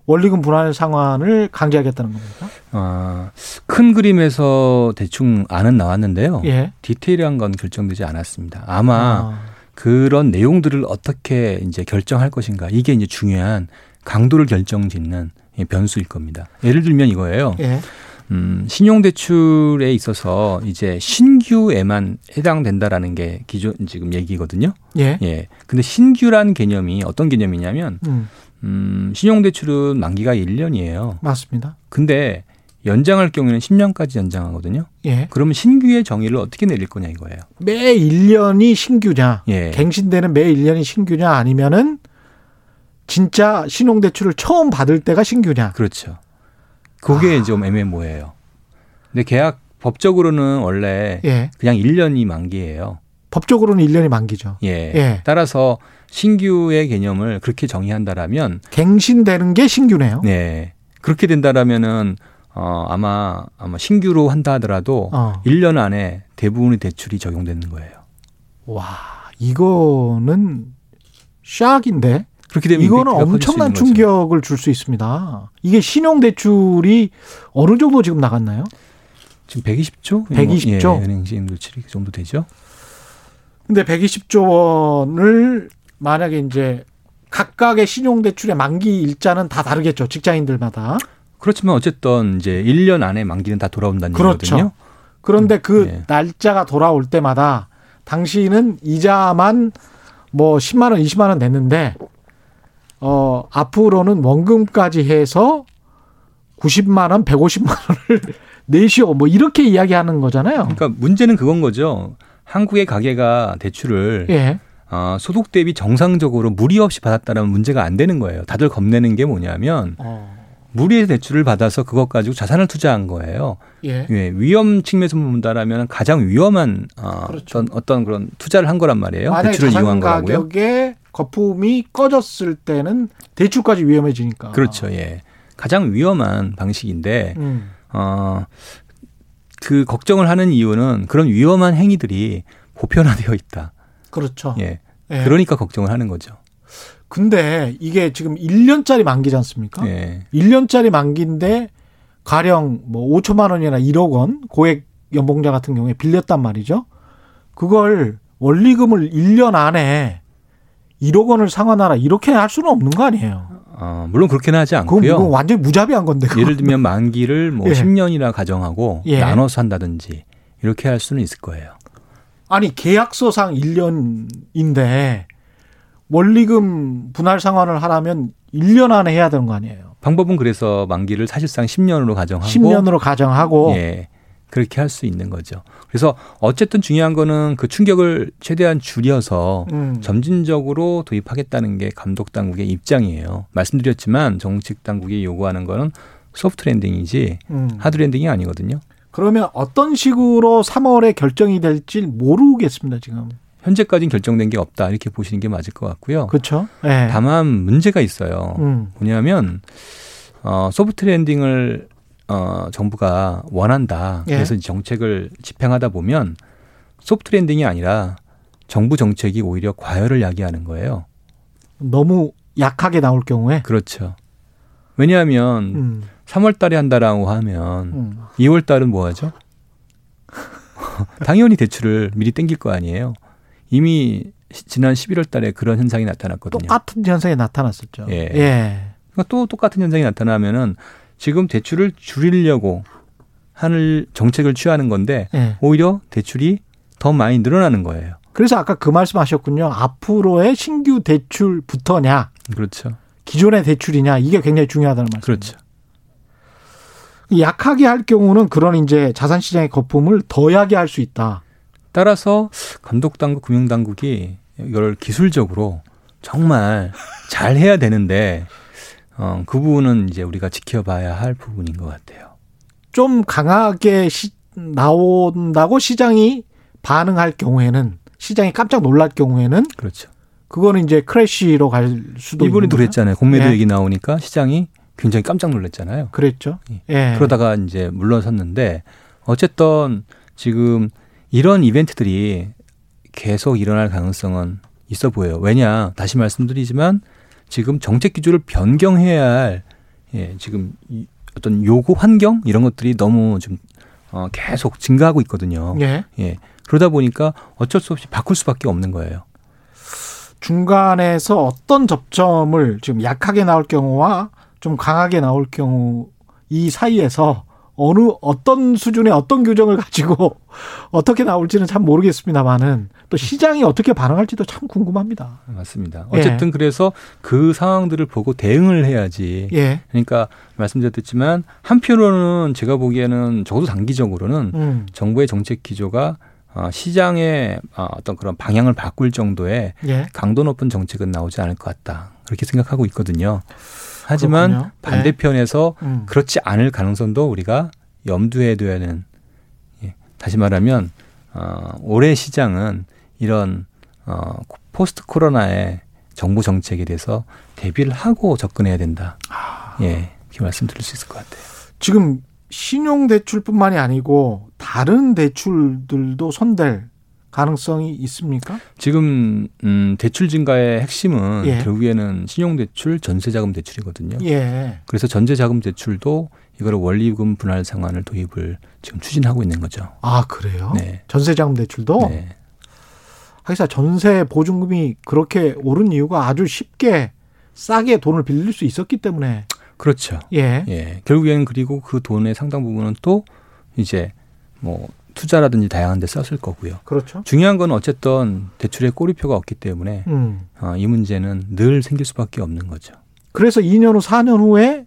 원리금 분할 상환을 강제하겠다는 겁니까? 어, 큰 그림에서 대충 안은 나왔는데요. 예. 디테일한 건 결정되지 않았습니다. 아마 아. 그런 내용들을 어떻게 이제 결정할 것인가 이게 이제 중요한 강도를 결정 짓는 이 변수일 겁니다. 예를 들면 이거예요. 예. 음, 신용대출에 있어서 이제 신규에만 해당된다라는 게 기존 지금 얘기거든요. 예. 예. 근데 신규란 개념이 어떤 개념이냐면, 음, 음, 신용대출은 만기가 1년이에요. 맞습니다. 근데 연장할 경우에는 10년까지 연장하거든요. 예. 그러면 신규의 정의를 어떻게 내릴 거냐 이거예요. 매 1년이 신규냐, 예. 갱신되는 매 1년이 신규냐 아니면은 진짜 신용 대출을 처음 받을 때가 신규냐. 그렇죠. 그게 아. 좀 애매모호해요. 근데 계약 법적으로는 원래 예. 그냥 1년이 만기예요. 법적으로는 1년이 만기죠. 예. 예. 따라서 신규의 개념을 그렇게 정의한다라면 갱신되는 게 신규네요. 네. 그렇게 된다라면은 어 아마 아마 신규로 한다 하더라도 어. 1년 안에 대부분의 대출이 적용되는 거예요. 와, 이거는 샥인데. 그렇게 되면 이거는 엄청난. 충격을 줄 수 있습니다. 이게 신용 대출이 어느 정도 지금 나갔나요? 지금 120조? 120 조? 예, 은행 시행 대출이 그 정도 되죠. 근데 120조 원을 만약에 이제 각각의 신용 대출의 만기 일자는 다 다르겠죠. 직장인들마다. 그렇지만 어쨌든 이제 1년 안에 만기는 다 돌아온다는 그렇죠. 얘기거든요. 그런데 그 예. 날짜가 돌아올 때마다 당신은 이자만 뭐 10만 원, 20만 원 냈는데 어 앞으로는 원금까지 해서 90만 원, 150만 원을 내시오. 뭐 이렇게 이야기하는 거잖아요. 그러니까 문제는 그건 거죠. 한국의 가게가 대출을 예. 어, 소득 대비 정상적으로 무리 없이 받았다는 문제가 안 되는 거예요. 다들 겁내는 게 뭐냐면 어. 무리의 대출을 받아서 그것 가지고 자산을 투자한 거예요. 예. 예, 위험 측면에서 본다라면 가장 위험한 어, 그렇죠. 어떤 어떤 그런 투자를 한 거란 말이에요. 대출을 이용한 거라고요. 가격에 거품이 꺼졌을 때는 대출까지 위험해지니까. 그렇죠. 예. 가장 위험한 방식인데 음. 어 그 걱정을 하는 이유는 그런 위험한 행위들이 보편화되어 있다. 그렇죠. 예. 예. 그러니까 걱정을 하는 거죠. 근데 이게 지금 1년짜리 만기지 않습니까? 예. 1년짜리 만기인데 가령 뭐 5천만 원이나 1억 원 고액 연봉자 같은 경우에 빌렸단 말이죠. 그걸 원리금을 1년 안에 1억 원을 상환하라 이렇게 할 수는 없는 거 아니에요. 어, 물론 그렇게는 하지 그건, 않고요. 그건 완전히 무자비한 건데. 그건. 예를 들면 만기를 뭐 예. 10년이나 가정하고 예. 나눠서 한다든지 이렇게 할 수는 있을 거예요. 아니 계약서상 1년인데 원리금 분할 상환을 하라면 1년 안에 해야 되는 거 아니에요. 방법은 그래서 만기를 사실상 10년으로 가정하고 10년으로 가정하고 예. 그렇게 할 수 있는 거죠. 그래서 어쨌든 중요한 거는 그 충격을 최대한 줄여서 음. 점진적으로 도입하겠다는 게 감독 당국의 입장이에요. 말씀드렸지만 정책 당국이 요구하는 거는 soft landing이지 음. hard landing이 아니거든요. 그러면 어떤 식으로 3월에 결정이 될지 모르겠습니다, 지금. 현재까지는 결정된 게 없다 이렇게 보시는 게 맞을 것 같고요. 그렇죠? 예. 다만 문제가 있어요. 음. 뭐냐면 어, soft landing을 어, 정부가 원한다. 예. 그래서 이 정책을 집행하다 보면 soft landing이 아니라 정부 정책이 오히려 과열을 야기하는 거예요. 너무 약하게 나올 경우에 그렇죠. 왜냐하면 음. 3월 달에 한다라고 하면 음. 2월 달은 뭐 하죠? 당연히 대출을 미리 땡길 거 아니에요. 이미 시- 지난 11월 달에 그런 현상이 나타났거든요. 똑같은 현상이 나타났었죠. 예. 예. 그러니까 또 똑같은 현상이 나타나면은 지금 대출을 줄이려고 하는 정책을 취하는 건데 예. 오히려 대출이 더 많이 늘어나는 거예요. 그래서 아까 그 말씀하셨군요. 앞으로의 신규 대출부터냐, 그렇죠. 기존의 대출이냐 이게 굉장히 중요하다는 말씀. 그렇죠. 약하게 할 경우는 그런 이제 자산 시장의 거품을 더하게 할 수 있다. 따라서 감독 당국, 금융 당국이 이걸 기술적으로 정말 잘 해야 되는데 어, 그 부분은 이제 우리가 지켜봐야 할 부분인 것 같아요. 좀 강하게 시, 나온다고 시장이 반응할 경우에는 시장이 깜짝 놀랄 경우에는 그렇죠. 그거는 이제 크래쉬로 갈 수도 이번에도. 그랬잖아요. 공매도 예. 얘기 나오니까 시장이 굉장히 깜짝 놀랐잖아요. 그랬죠. 예. 예. 그러다가 이제 물러섰는데 어쨌든 지금 이런 이벤트들이 계속 일어날 가능성은 있어 보여요. 왜냐 다시 말씀드리지만 지금 정책 기조를 변경해야 할 예, 지금 이 어떤 요구 환경 이런 것들이 너무 좀 어, 계속 증가하고 있거든요. 예. 예. 그러다 보니까 어쩔 수 없이 바꿀 수밖에 없는 거예요. 중간에서 어떤 접점을 지금 약하게 나올 경우와 좀 강하게 나올 경우 이 사이에서 어느 어떤 수준의 어떤 규정을 가지고 어떻게 나올지는 참 모르겠습니다만은 또 시장이 어떻게 반응할지도 참 궁금합니다. 맞습니다. 예. 어쨌든 그래서 그 상황들을 보고 대응을 해야지. 예. 그러니까 말씀드렸지만 한편으로는 제가 보기에는 적어도 단기적으로는 음. 정부의 정책 기조가 어, 시장의 어, 어떤 그런 방향을 바꿀 정도의 예. 강도 높은 정책은 나오지 않을 것 같다. 그렇게 생각하고 있거든요. 하지만 그렇군요. 반대편에서 음. 그렇지 않을 가능성도 우리가 염두에 둬야 하는 예. 다시 말하면 어, 올해 시장은 이런 어, 포스트 코로나의 정부 정책에 대해서 대비를 하고 접근해야 된다. 아. 예, 이렇게 말씀드릴 수 있을 것 같아요. 지금 신용 대출뿐만이 아니고 다른 대출들도 손댈 가능성이 있습니까? 지금 음, 대출 증가의 핵심은 예. 결국에는 신용대출, 전세자금 대출이거든요. 예. 그래서 전세자금 대출도 이거를 원리금 분할 상환을 도입을 지금 추진하고 있는 거죠. 아 그래요? 네. 전세자금 대출도 네. 하기사 전세 보증금이 그렇게 오른 이유가 아주 쉽게 싸게 돈을 빌릴 수 있었기 때문에 그렇죠. 예. 예. 결국에는 그리고 그 돈의 상당 부분은 또 이제 뭐 투자라든지 다양한 데 썼을 거고요. 그렇죠. 중요한 건 어쨌든 대출의 꼬리표가 없기 때문에 음. 어, 이 문제는 늘 생길 수밖에 없는 거죠. 그래서 2년 후, 4년 후에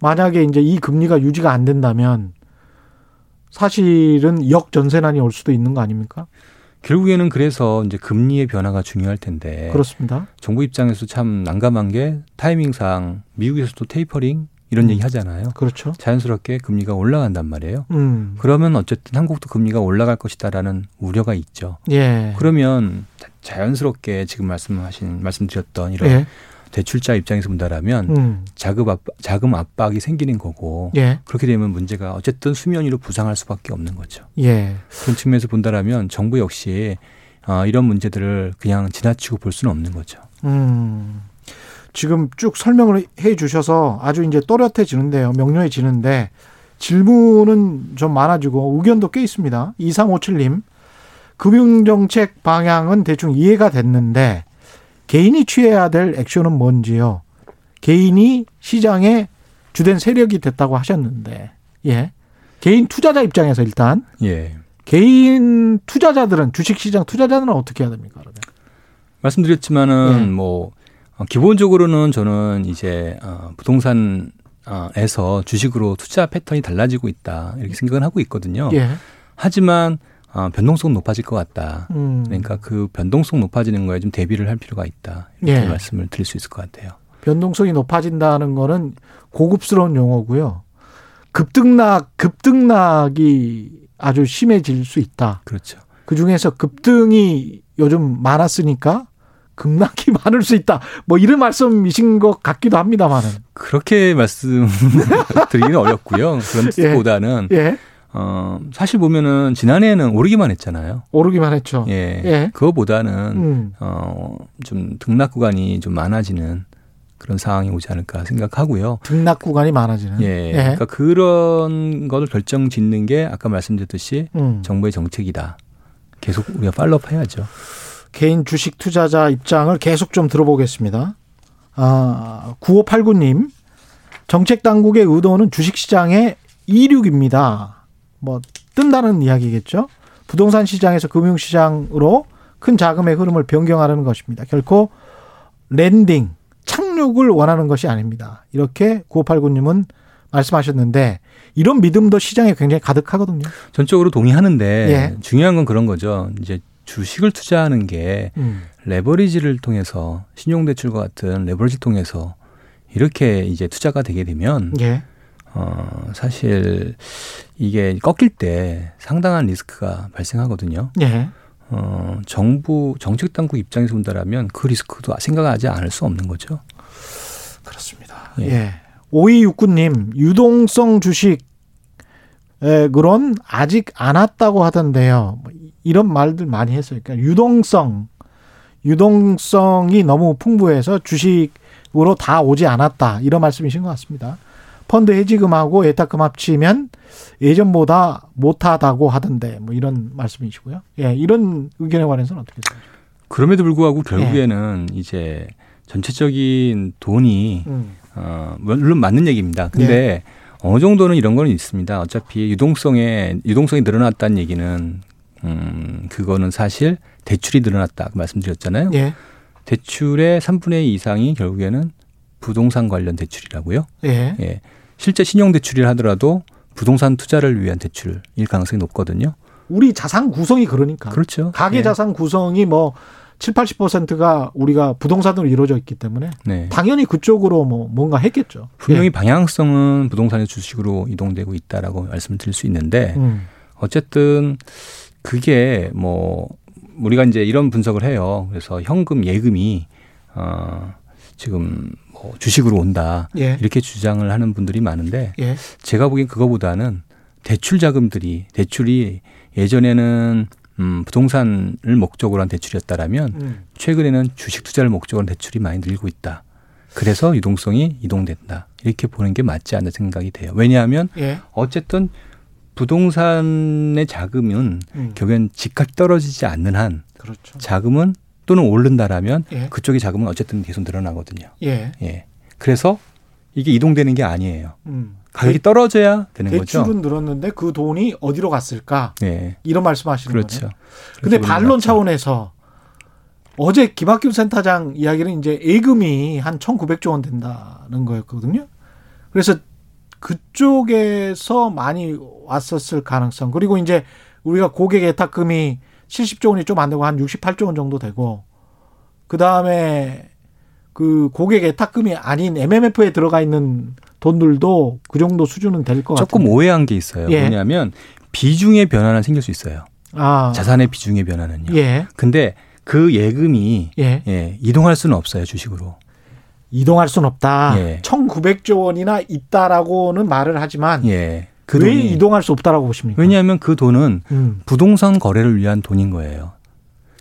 만약에 이제 이 금리가 유지가 안 된다면 사실은 역전세난이 올 수도 있는 거 아닙니까? 결국에는 그래서 이제 금리의 변화가 중요할 텐데 그렇습니다. 정부 입장에서 참 난감한 게 타이밍상 미국에서도 테이퍼링 이런 음. 얘기 하잖아요. 그렇죠. 자연스럽게 금리가 올라간단 말이에요. 음. 그러면 어쨌든 한국도 금리가 올라갈 것이다라는 우려가 있죠. 예. 그러면 자- 자연스럽게 지금 말씀하신 말씀드렸던 이런 예. 대출자 입장에서 본다라면 음. 자금 압박, 자금 압박이 생기는 거고 예. 그렇게 되면 문제가 어쨌든 수면 위로 부상할 수밖에 없는 거죠. 예. 그런 측면에서 본다라면 정부 역시 어, 이런 문제들을 그냥 지나치고 볼 수는 없는 거죠. 음. 지금 쭉 설명을 해 주셔서 아주 이제 또렷해지는데요. 명료해지는데 질문은 좀 많아지고 의견도 꽤 있습니다. 2357님. 금융정책 방향은 대충 이해가 됐는데 개인이 취해야 될 액션은 뭔지요. 개인이 시장의 주된 세력이 됐다고 하셨는데, 예. 개인 투자자 입장에서 일단 예. 개인 투자자들은 주식시장 투자자들은 어떻게 해야 됩니까? 그러면? 말씀드렸지만은 예. 뭐 어, 기본적으로는 저는 이제 어, 부동산 에서 주식으로 투자 패턴이 달라지고 있다 이렇게 생각을 하고 있거든요. 예. 하지만 어, 변동성은 높아질 것 같다. 음. 그러니까 그 변동성 높아지는 거에 좀 대비를 할 필요가 있다. 이렇게 예. 말씀을 드릴 수 있을 것 같아요. 변동성이 높아진다는 거는 고급스러운 용어고요. 급등락 급등락이 아주 심해질 수 있다. 그렇죠. 그 중에서 급등이 요즘 많았으니까 급락이 많을 수 있다. 뭐 이런 말씀이신 것 같기도 합니다만은. 그렇게 말씀드리기는 어렵고요. 그런 예. 뜻보다는 예. 어, 사실 보면은 지난해에는 오르기만 했잖아요. 오르기만 했죠. 예. 예. 그거보다는 음. 어, 좀 등락 구간이 좀 많아지는 그런 상황이 오지 않을까 생각하고요. 등락 구간이 많아지는. 예. 그러니까 그런 것을 결정 짓는 게 아까 말씀드렸듯이 음. 정부의 정책이다. 계속 우리가 팔로업 해야죠. 개인 주식 투자자 입장을 계속 좀 들어보겠습니다. 아, 9589님. 정책 당국의 의도는 주식 시장의 이륙입니다. 뭐 뜬다는 이야기겠죠. 부동산 시장에서 금융 시장으로 큰 자금의 흐름을 변경하려는 것입니다. 결코 landing, 착륙을 원하는 것이 아닙니다. 이렇게 9589님은 말씀하셨는데 이런 믿음도 시장에 굉장히 가득하거든요. 전적으로 동의하는데 예. 중요한 건 그런 거죠. 이제 주식을 투자하는 게 음. 레버리지를 통해서 신용대출과 같은 레버리지 통해서 이렇게 이제 투자가 되게 되면 예. 어 사실 이게 꺾일 때 상당한 리스크가 발생하거든요. 예. 어 정부 정책 당국 입장에서 본다라면 그 리스크도 생각하지 않을 수 없는 거죠. 그렇습니다. 예. 예. 5269님, 유동성 주식, 에, 그런 아직 안 왔다고 하던데요. 뭐 이런 말들 많이 했어요. 그러니까 유동성, 유동성이 너무 풍부해서 주식으로 다 오지 않았다. 이런 말씀이신 것 같습니다. 펀드 해지금하고 예탁금 합치면 예전보다 못하다고 하던데 뭐 이런 말씀이시고요. 예, 이런 의견에 관해서는 어떻게 생각하세요? 그럼에도 불구하고 결국에는 이제 전체적인 돈이 음. 어, 물론 맞는 얘기입니다. 근데 어느 정도는 이런 거는 있습니다. 어차피 유동성에 유동성이 늘어났다는 얘기는 음, 그거는 사실 대출이 늘어났다 그 말씀드렸잖아요. 예, 대출의 3분의 2 이상이 결국에는 부동산 관련 대출이라고요. 예, 예. 실제 신용 대출을 하더라도 부동산 투자를 위한 대출일 가능성이 높거든요. 우리 자산 구성이 그러니까. 그렇죠. 가계 예. 자산 구성이 뭐 7, 80%가 우리가 부동산으로 이루어져 있기 때문에 네. 당연히 그쪽으로 뭐 뭔가 했겠죠. 분명히 예. 방향성은 부동산의 주식으로 이동되고 있다라고 말씀을 드릴 수 있는데 음. 어쨌든 그게 뭐 우리가 이제 이런 분석을 해요. 그래서 현금 예금이 어 지금 뭐 주식으로 온다 예. 이렇게 주장을 하는 분들이 많은데 예. 제가 보기엔 그거보다는 대출 자금들이 대출이 예전에는 음 부동산을 목적으로 한 대출이었다라면 음. 최근에는 주식 투자를 목적으로 한 대출이 많이 늘고 있다. 그래서 유동성이 이동된다. 이렇게 보는 게 맞지 않는 생각이 돼요. 왜냐하면 예. 어쨌든 부동산의 자금은 음. 결국엔 집값이 떨어지지 않는 한 그렇죠. 자금은 또는 오른다라면 예. 그쪽의 자금은 어쨌든 계속 늘어나거든요. 예. 예. 그래서 이게 이동되는 게 아니에요. 음. 가격이 떨어져야 되는 거죠. 대출은 늘었는데 그 돈이 어디로 갔을까? 예. 이런 말씀하시는 그렇죠. 근데 그렇게 보는 반론 것 같죠. 차원에서 어제 김학균 센터장 이야기는 이제 예금이 한 1,900조 원 된다는 거였거든요. 그래서 그쪽에서 많이 왔었을 가능성. 그리고 이제 우리가 고객 예탁금이 70조 원이 좀 안 되고 한 68조 원 정도 되고 그다음에 그 고객 예탁금이 아닌 MMF에 들어가 있는 돈들도 그 정도 수준은 될 것 같아요. 조금 오해한 게 있어요. 예. 뭐냐면 비중의 변화는 생길 수 있어요. 아, 자산의 비중의 변화는요. 예. 근데 그 예금이 예. 예, 이동할 수는 없어요, 주식으로. 이동할 수는 없다. 예. 1,900조 원이나 있다라고는 말을 하지만 예. 그 왜 이동할 수 없다라고 보십니까? 왜냐하면 그 돈은 음. 부동산 거래를 위한 돈인 거예요.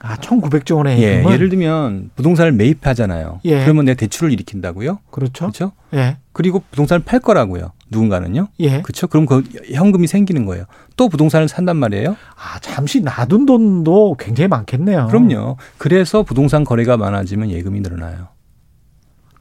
아, 1,900조 원의 예. 예를 들면 부동산을 매입하잖아요. 예. 그러면 내 대출을 일으킨다고요? 그렇죠. 그렇죠? 예. 그리고 부동산을 팔 거라고요. 누군가는요. 예. 그렇죠? 그럼 그 현금이 생기는 거예요. 또 부동산을 산단 말이에요. 아, 잠시 놔둔 돈도 굉장히 많겠네요. 그럼요. 그래서 부동산 거래가 많아지면 예금이 늘어나요.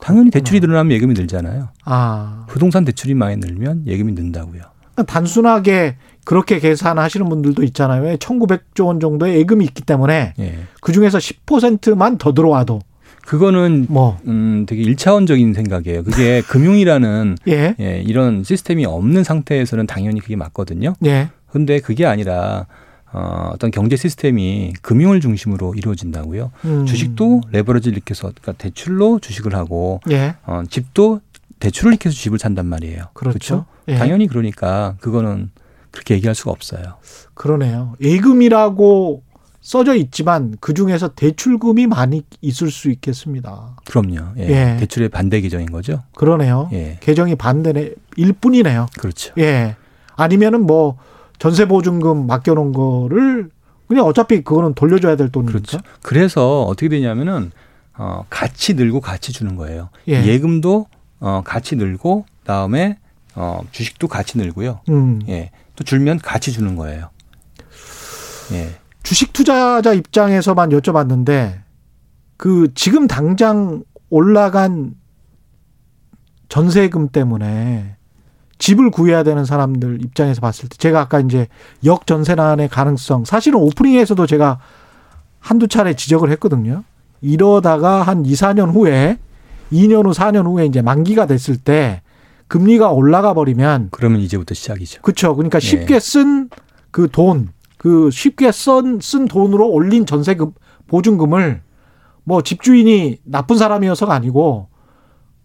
당연히. 대출이 늘어나면 예금이 늘잖아요. 아. 부동산 대출이 많이 늘면 예금이 는다고요. 단순하게 그렇게 계산하시는 분들도 있잖아요. 왜 1,900조 원 정도의 예금이 있기 때문에 예. 그 중에서 10%만 더 들어와도 그거는 뭐 음 되게 일차원적인 생각이에요. 그게 금융이라는 예. 예, 이런 시스템이 없는 상태에서는 당연히 그게 맞거든요. 예. 근데 그게 아니라 어, 어떤 경제 시스템이 금융을 중심으로 이루어진다고요. 음. 주식도 레버리지를 일으켜서 그러니까 대출로 주식을 하고 예. 어, 집도 대출을 일으켜서 집을 산단 말이에요. 그렇죠. 예. 당연히 그러니까 그거는 그렇게 얘기할 수가 없어요. 그러네요. 예금이라고 써져 있지만 그 중에서 대출금이 많이 있을 수 있겠습니다. 그럼요. 예. 예. 대출의 반대 계정인 거죠. 그러네요. 예. 계정이 반대네 일 뿐이네요. 그렇죠. 예. 아니면은 뭐 전세 보증금 맡겨놓은 거를 그냥 어차피 그거는 돌려줘야 될 돈이니까. 그렇죠. 그래서 어떻게 되냐면은 어, 같이 늘고 같이 주는 거예요. 예. 예금도 어, 같이 늘고 다음에 어, 주식도 같이 늘고요. 음. 예. 또 줄면 같이 주는 거예요. 예. 주식 투자자 입장에서만 여쭤봤는데 그 지금 당장 올라간 전세금 때문에 집을 구해야 되는 사람들 입장에서 봤을 때 제가 아까 이제 역전세난의 가능성 사실은 오프닝에서도 제가 한두 차례 지적을 했거든요. 이러다가 한 2, 4년 후에 2년 후 4년 후에 이제 만기가 됐을 때 금리가 올라가 버리면 그러면 이제부터 시작이죠. 그렇죠. 그러니까 예. 쉽게 쓴 그 돈, 그 쉽게 쓴, 쓴 돈으로 올린 전세금 보증금을 뭐 집주인이 나쁜 사람이어서가 아니고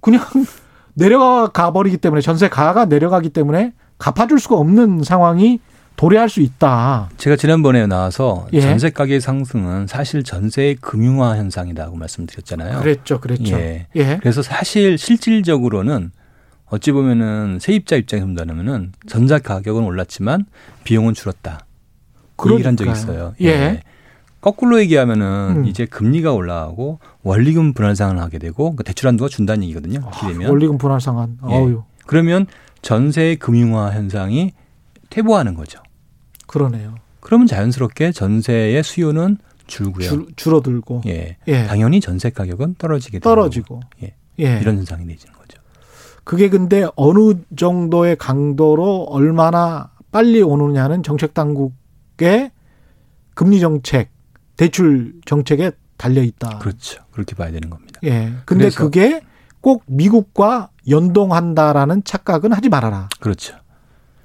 그냥 내려가 버리기 때문에 전세 가가 내려가기 때문에 갚아줄 수가 없는 상황이 도래할 수 있다. 제가 지난번에 나와서 예. 전세 가격 상승은 사실 전세의 금융화 현상이라고 말씀드렸잖아요. 그랬죠, 그랬죠. 예. 예. 그래서 사실 실질적으로는 어찌 보면은 세입자 입장에서 본다면은 전자 가격은 올랐지만 비용은 줄었다. 그 얘기를 한 적이 있어요. 예. 거꾸로 얘기하면은 음. 이제 금리가 올라가고 원리금 분할 상환을 하게 되고 그 대출 한도가 준다는 얘기거든요. 이렇게 되면 원리금 분할 상환. 예. 어유. 그러면 전세의 금융화 현상이 퇴보하는 거죠. 그러네요. 그러면 자연스럽게 전세의 수요는 줄고요. 줄, 줄어들고 예. 예. 당연히 전세 가격은 떨어지게 되는 떨어지고. 예. 예. 이런 현상이 되지는 거죠. 그게 근데 어느 정도의 강도로 얼마나 빨리 오느냐는 정책 당국의 금리 정책, 대출 정책에 달려 있다. 그렇죠. 그렇게 봐야 되는 겁니다. 예. 근데 그게 꼭 미국과 연동한다라는 착각은 하지 말아라. 그렇죠.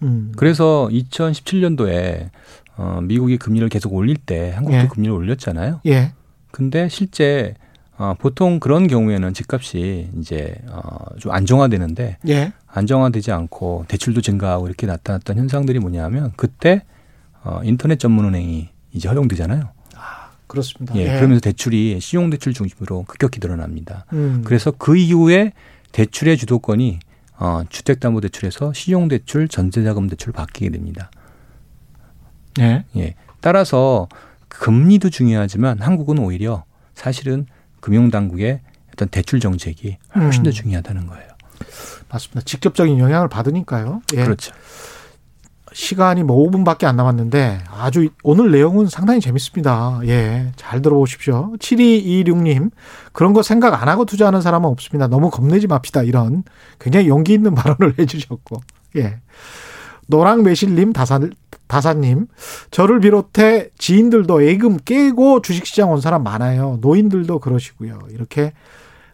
음. 그래서 2017년도에 어, 미국이 금리를 계속 올릴 때 한국도 예. 금리를 올렸잖아요. 예. 근데 실제 어, 보통 그런 경우에는 집값이 이제 어, 좀 안정화되는데 예. 안정화되지 않고 대출도 증가하고 이렇게 나타났던 현상들이 뭐냐면 그때 어, 인터넷 전문은행이 이제 허용되잖아요. 그렇습니다. 예, 그러면서 대출이 신용대출 중심으로 급격히 늘어납니다. 음. 그래서 그 이후에 대출의 주도권이 어, 주택담보대출에서 신용대출, 전세자금대출로 바뀌게 됩니다. 예. 예. 따라서 금리도 중요하지만 한국은 오히려 사실은 금융당국의 어떤 대출 정책이 훨씬 더 음. 중요하다는 거예요. 맞습니다. 직접적인 영향을 받으니까요. 예. 그렇죠. 시간이 뭐 5분밖에 안 남았는데 아주 오늘 내용은 상당히 재밌습니다. 예. 잘 들어보십시오. 7226님. 그런 거 생각 안 하고 투자하는 사람은 없습니다. 너무 겁내지 맙시다. 이런 굉장히 용기 있는 발언을 해주셨고. 예. 노랑 매실님 다사, 다사님. 저를 비롯해 지인들도 예금 깨고 주식시장 온 사람 많아요. 노인들도 그러시고요. 이렇게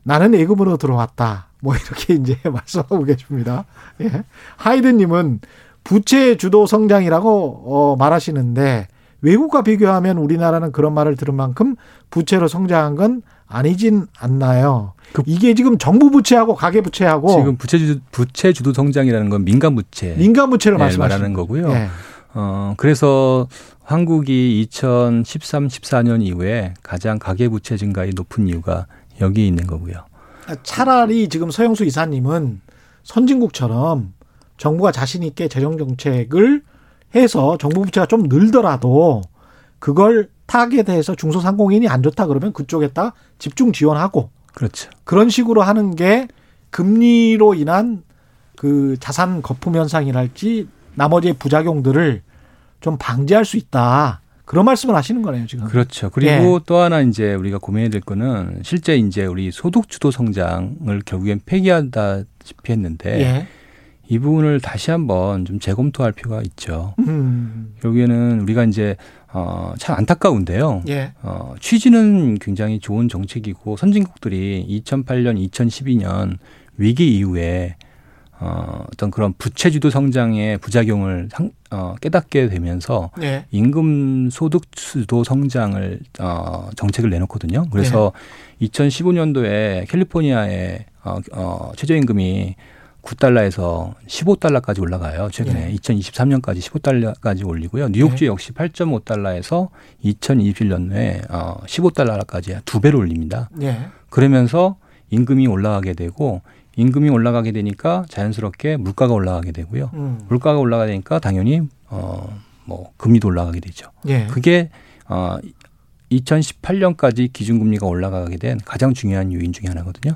나는 예금으로 들어왔다. 뭐 이렇게 이제 말씀하고 계십니다. 예. 하이든님은 부채 주도 성장이라고 어, 말하시는데 외국과 비교하면 우리나라는 그런 말을 들은 만큼 부채로 성장한 건 아니진 않나요? 그- 이게 지금 정부 부채하고 가계 부채하고 지금 부채 주도, 부채 주도 성장이라는 건 민간 부채 민간 부채를 네, 말씀하시는 말하는 거고요. 예. 어, 그래서 한국이 2013, 14년 이후에 가장 가계 부채 증가율이 높은 이유가 여기에 있는 거고요. 차라리 지금 서영수 이사님은 선진국처럼 정부가 자신 있게 재정 정책을 해서 정부 부채가 좀 늘더라도 그걸 타겟해서 중소상공인이 안 좋다 그러면 그쪽에다 집중 지원하고 그렇죠. 그런 식으로 하는 게 금리로 인한 그 자산 거품 현상이랄지 나머지 부작용들을 좀 방지할 수 있다. 그런 말씀을 하시는 거네요, 지금. 그렇죠. 그리고 예. 또 하나 이제 우리가 고민해야 될 거는 실제 이제 우리 소득 주도 성장을 결국엔 폐기한다시피 했는데 예. 이 부분을 다시 한번 좀 재검토할 필요가 있죠. 음. 결국에는 우리가 이제 어, 참 안타까운데요. 예. 어, 취지는 굉장히 좋은 정책이고 선진국들이 2008년, 2012년 위기 이후에 어, 어떤 그런 부채주도 성장의 부작용을 상, 어, 깨닫게 되면서 네. 임금 소득 주도 성장을 어, 정책을 내놓거든요. 그래서 네. 2015년도에 캘리포니아의 어, 어, 최저임금이 9달러에서 15달러까지 올라가요. 최근에 네. 2023년까지 15달러까지 올리고요. 뉴욕주 네. 역시 8.5달러에서 2021년에 어, 15달러까지 두 배로 올립니다. 네. 그러면서 임금이 올라가게 되고 임금이 올라가게 되니까 자연스럽게 물가가 올라가게 되고요. 음. 물가가 올라가게 되니까 당연히 어뭐 금리도 올라가게 되죠. 예. 그게 어 2018년까지 기준금리가 올라가게 된 가장 중요한 요인 중에 하나거든요.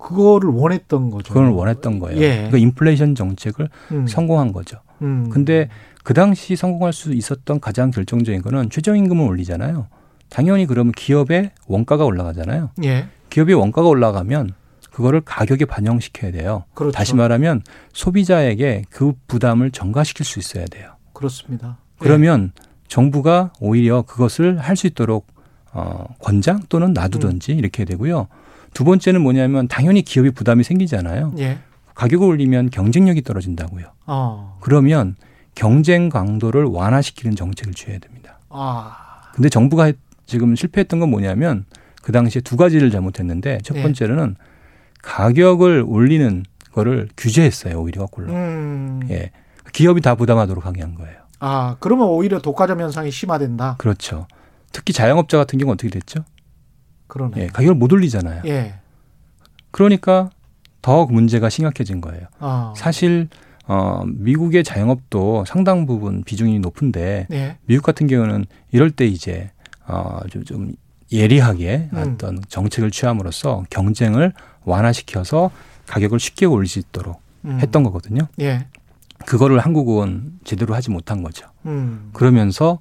그거를 원했던 거죠. 그걸 원했던 거예요. 예. 그 인플레이션 정책을 음. 성공한 거죠. 음. 근데 그 당시 성공할 수 있었던 가장 결정적인 거는 최저임금을 올리잖아요. 당연히 그러면 기업의 원가가 올라가잖아요. 예. 기업의 원가가 올라가면 그거를 가격에 반영시켜야 돼요. 그렇죠. 다시 말하면 소비자에게 그 부담을 전가시킬 수 있어야 돼요. 그렇습니다. 그러면 네. 정부가 오히려 그것을 할 수 있도록 어, 권장 또는 놔두든지 음. 이렇게 되고요. 두 번째는 뭐냐면 당연히 기업이 부담이 생기잖아요. 예. 가격을 올리면 경쟁력이 떨어진다고요. 어. 그러면 경쟁 강도를 완화시키는 정책을 취해야 됩니다. 아. 근데 정부가 지금 실패했던 건 뭐냐면 그 당시에 두 가지를 잘못했는데 첫 예. 번째는 예. 가격을 올리는 거를 규제했어요. 오히려 거꾸로. 음. 예. 기업이 다 부담하도록 하게 한 거예요. 아, 그러면 오히려 독과점 현상이 심화된다. 그렇죠. 특히 자영업자 같은 경우 어떻게 됐죠? 그러네. 예, 가격을 못 올리잖아요. 예. 그러니까 더 문제가 심각해진 거예요. 아. 사실 어, 미국의 자영업도 상당 부분 비중이 높은데 예. 미국 같은 경우는 이럴 때 이제 어, 좀, 좀 예리하게 음. 어떤 정책을 취함으로써 경쟁을 완화시켜서 가격을 쉽게 올릴 수 있도록 음. 했던 거거든요. 예. 그거를 한국은 제대로 하지 못한 거죠. 음. 그러면서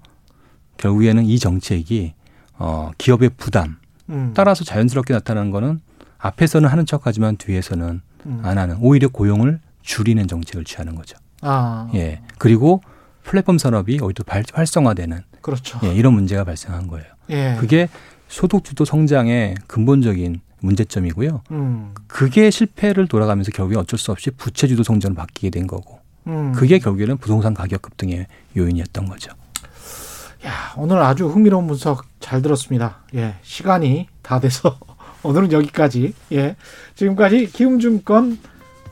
결국에는 이 정책이 어, 기업의 부담 음. 따라서 자연스럽게 나타나는 거는 앞에서는 하는 척하지만 뒤에서는 음. 안 하는 오히려 고용을 줄이는 정책을 취하는 거죠. 아. 예. 그리고 플랫폼 산업이 오히려 활성화되는 그렇죠. 예, 이런 문제가 발생한 거예요. 예. 그게 소득주도 성장의 근본적인 문제점이고요. 음. 그게 실패를 돌아가면서 결국에 어쩔 수 없이 부채주도 성장을 바뀌게 된 거고. 음. 그게 결국에는 부동산 가격 급등의 요인이었던 거죠. 야, 오늘 아주 흥미로운 분석 잘 들었습니다. 예, 시간이 다 돼서 오늘은 여기까지. 예, 지금까지 기움증권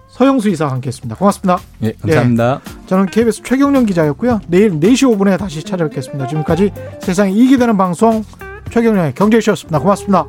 서영수 이사와 함께했습니다. 고맙습니다. 예, 감사합니다. 예, 저는 KBS 최경련 기자였고요. 내일 4시 5분에 다시 찾아뵙겠습니다. 지금까지 세상에 이익이 되는 방송 최경련의 경제쇼였습니다. 고맙습니다.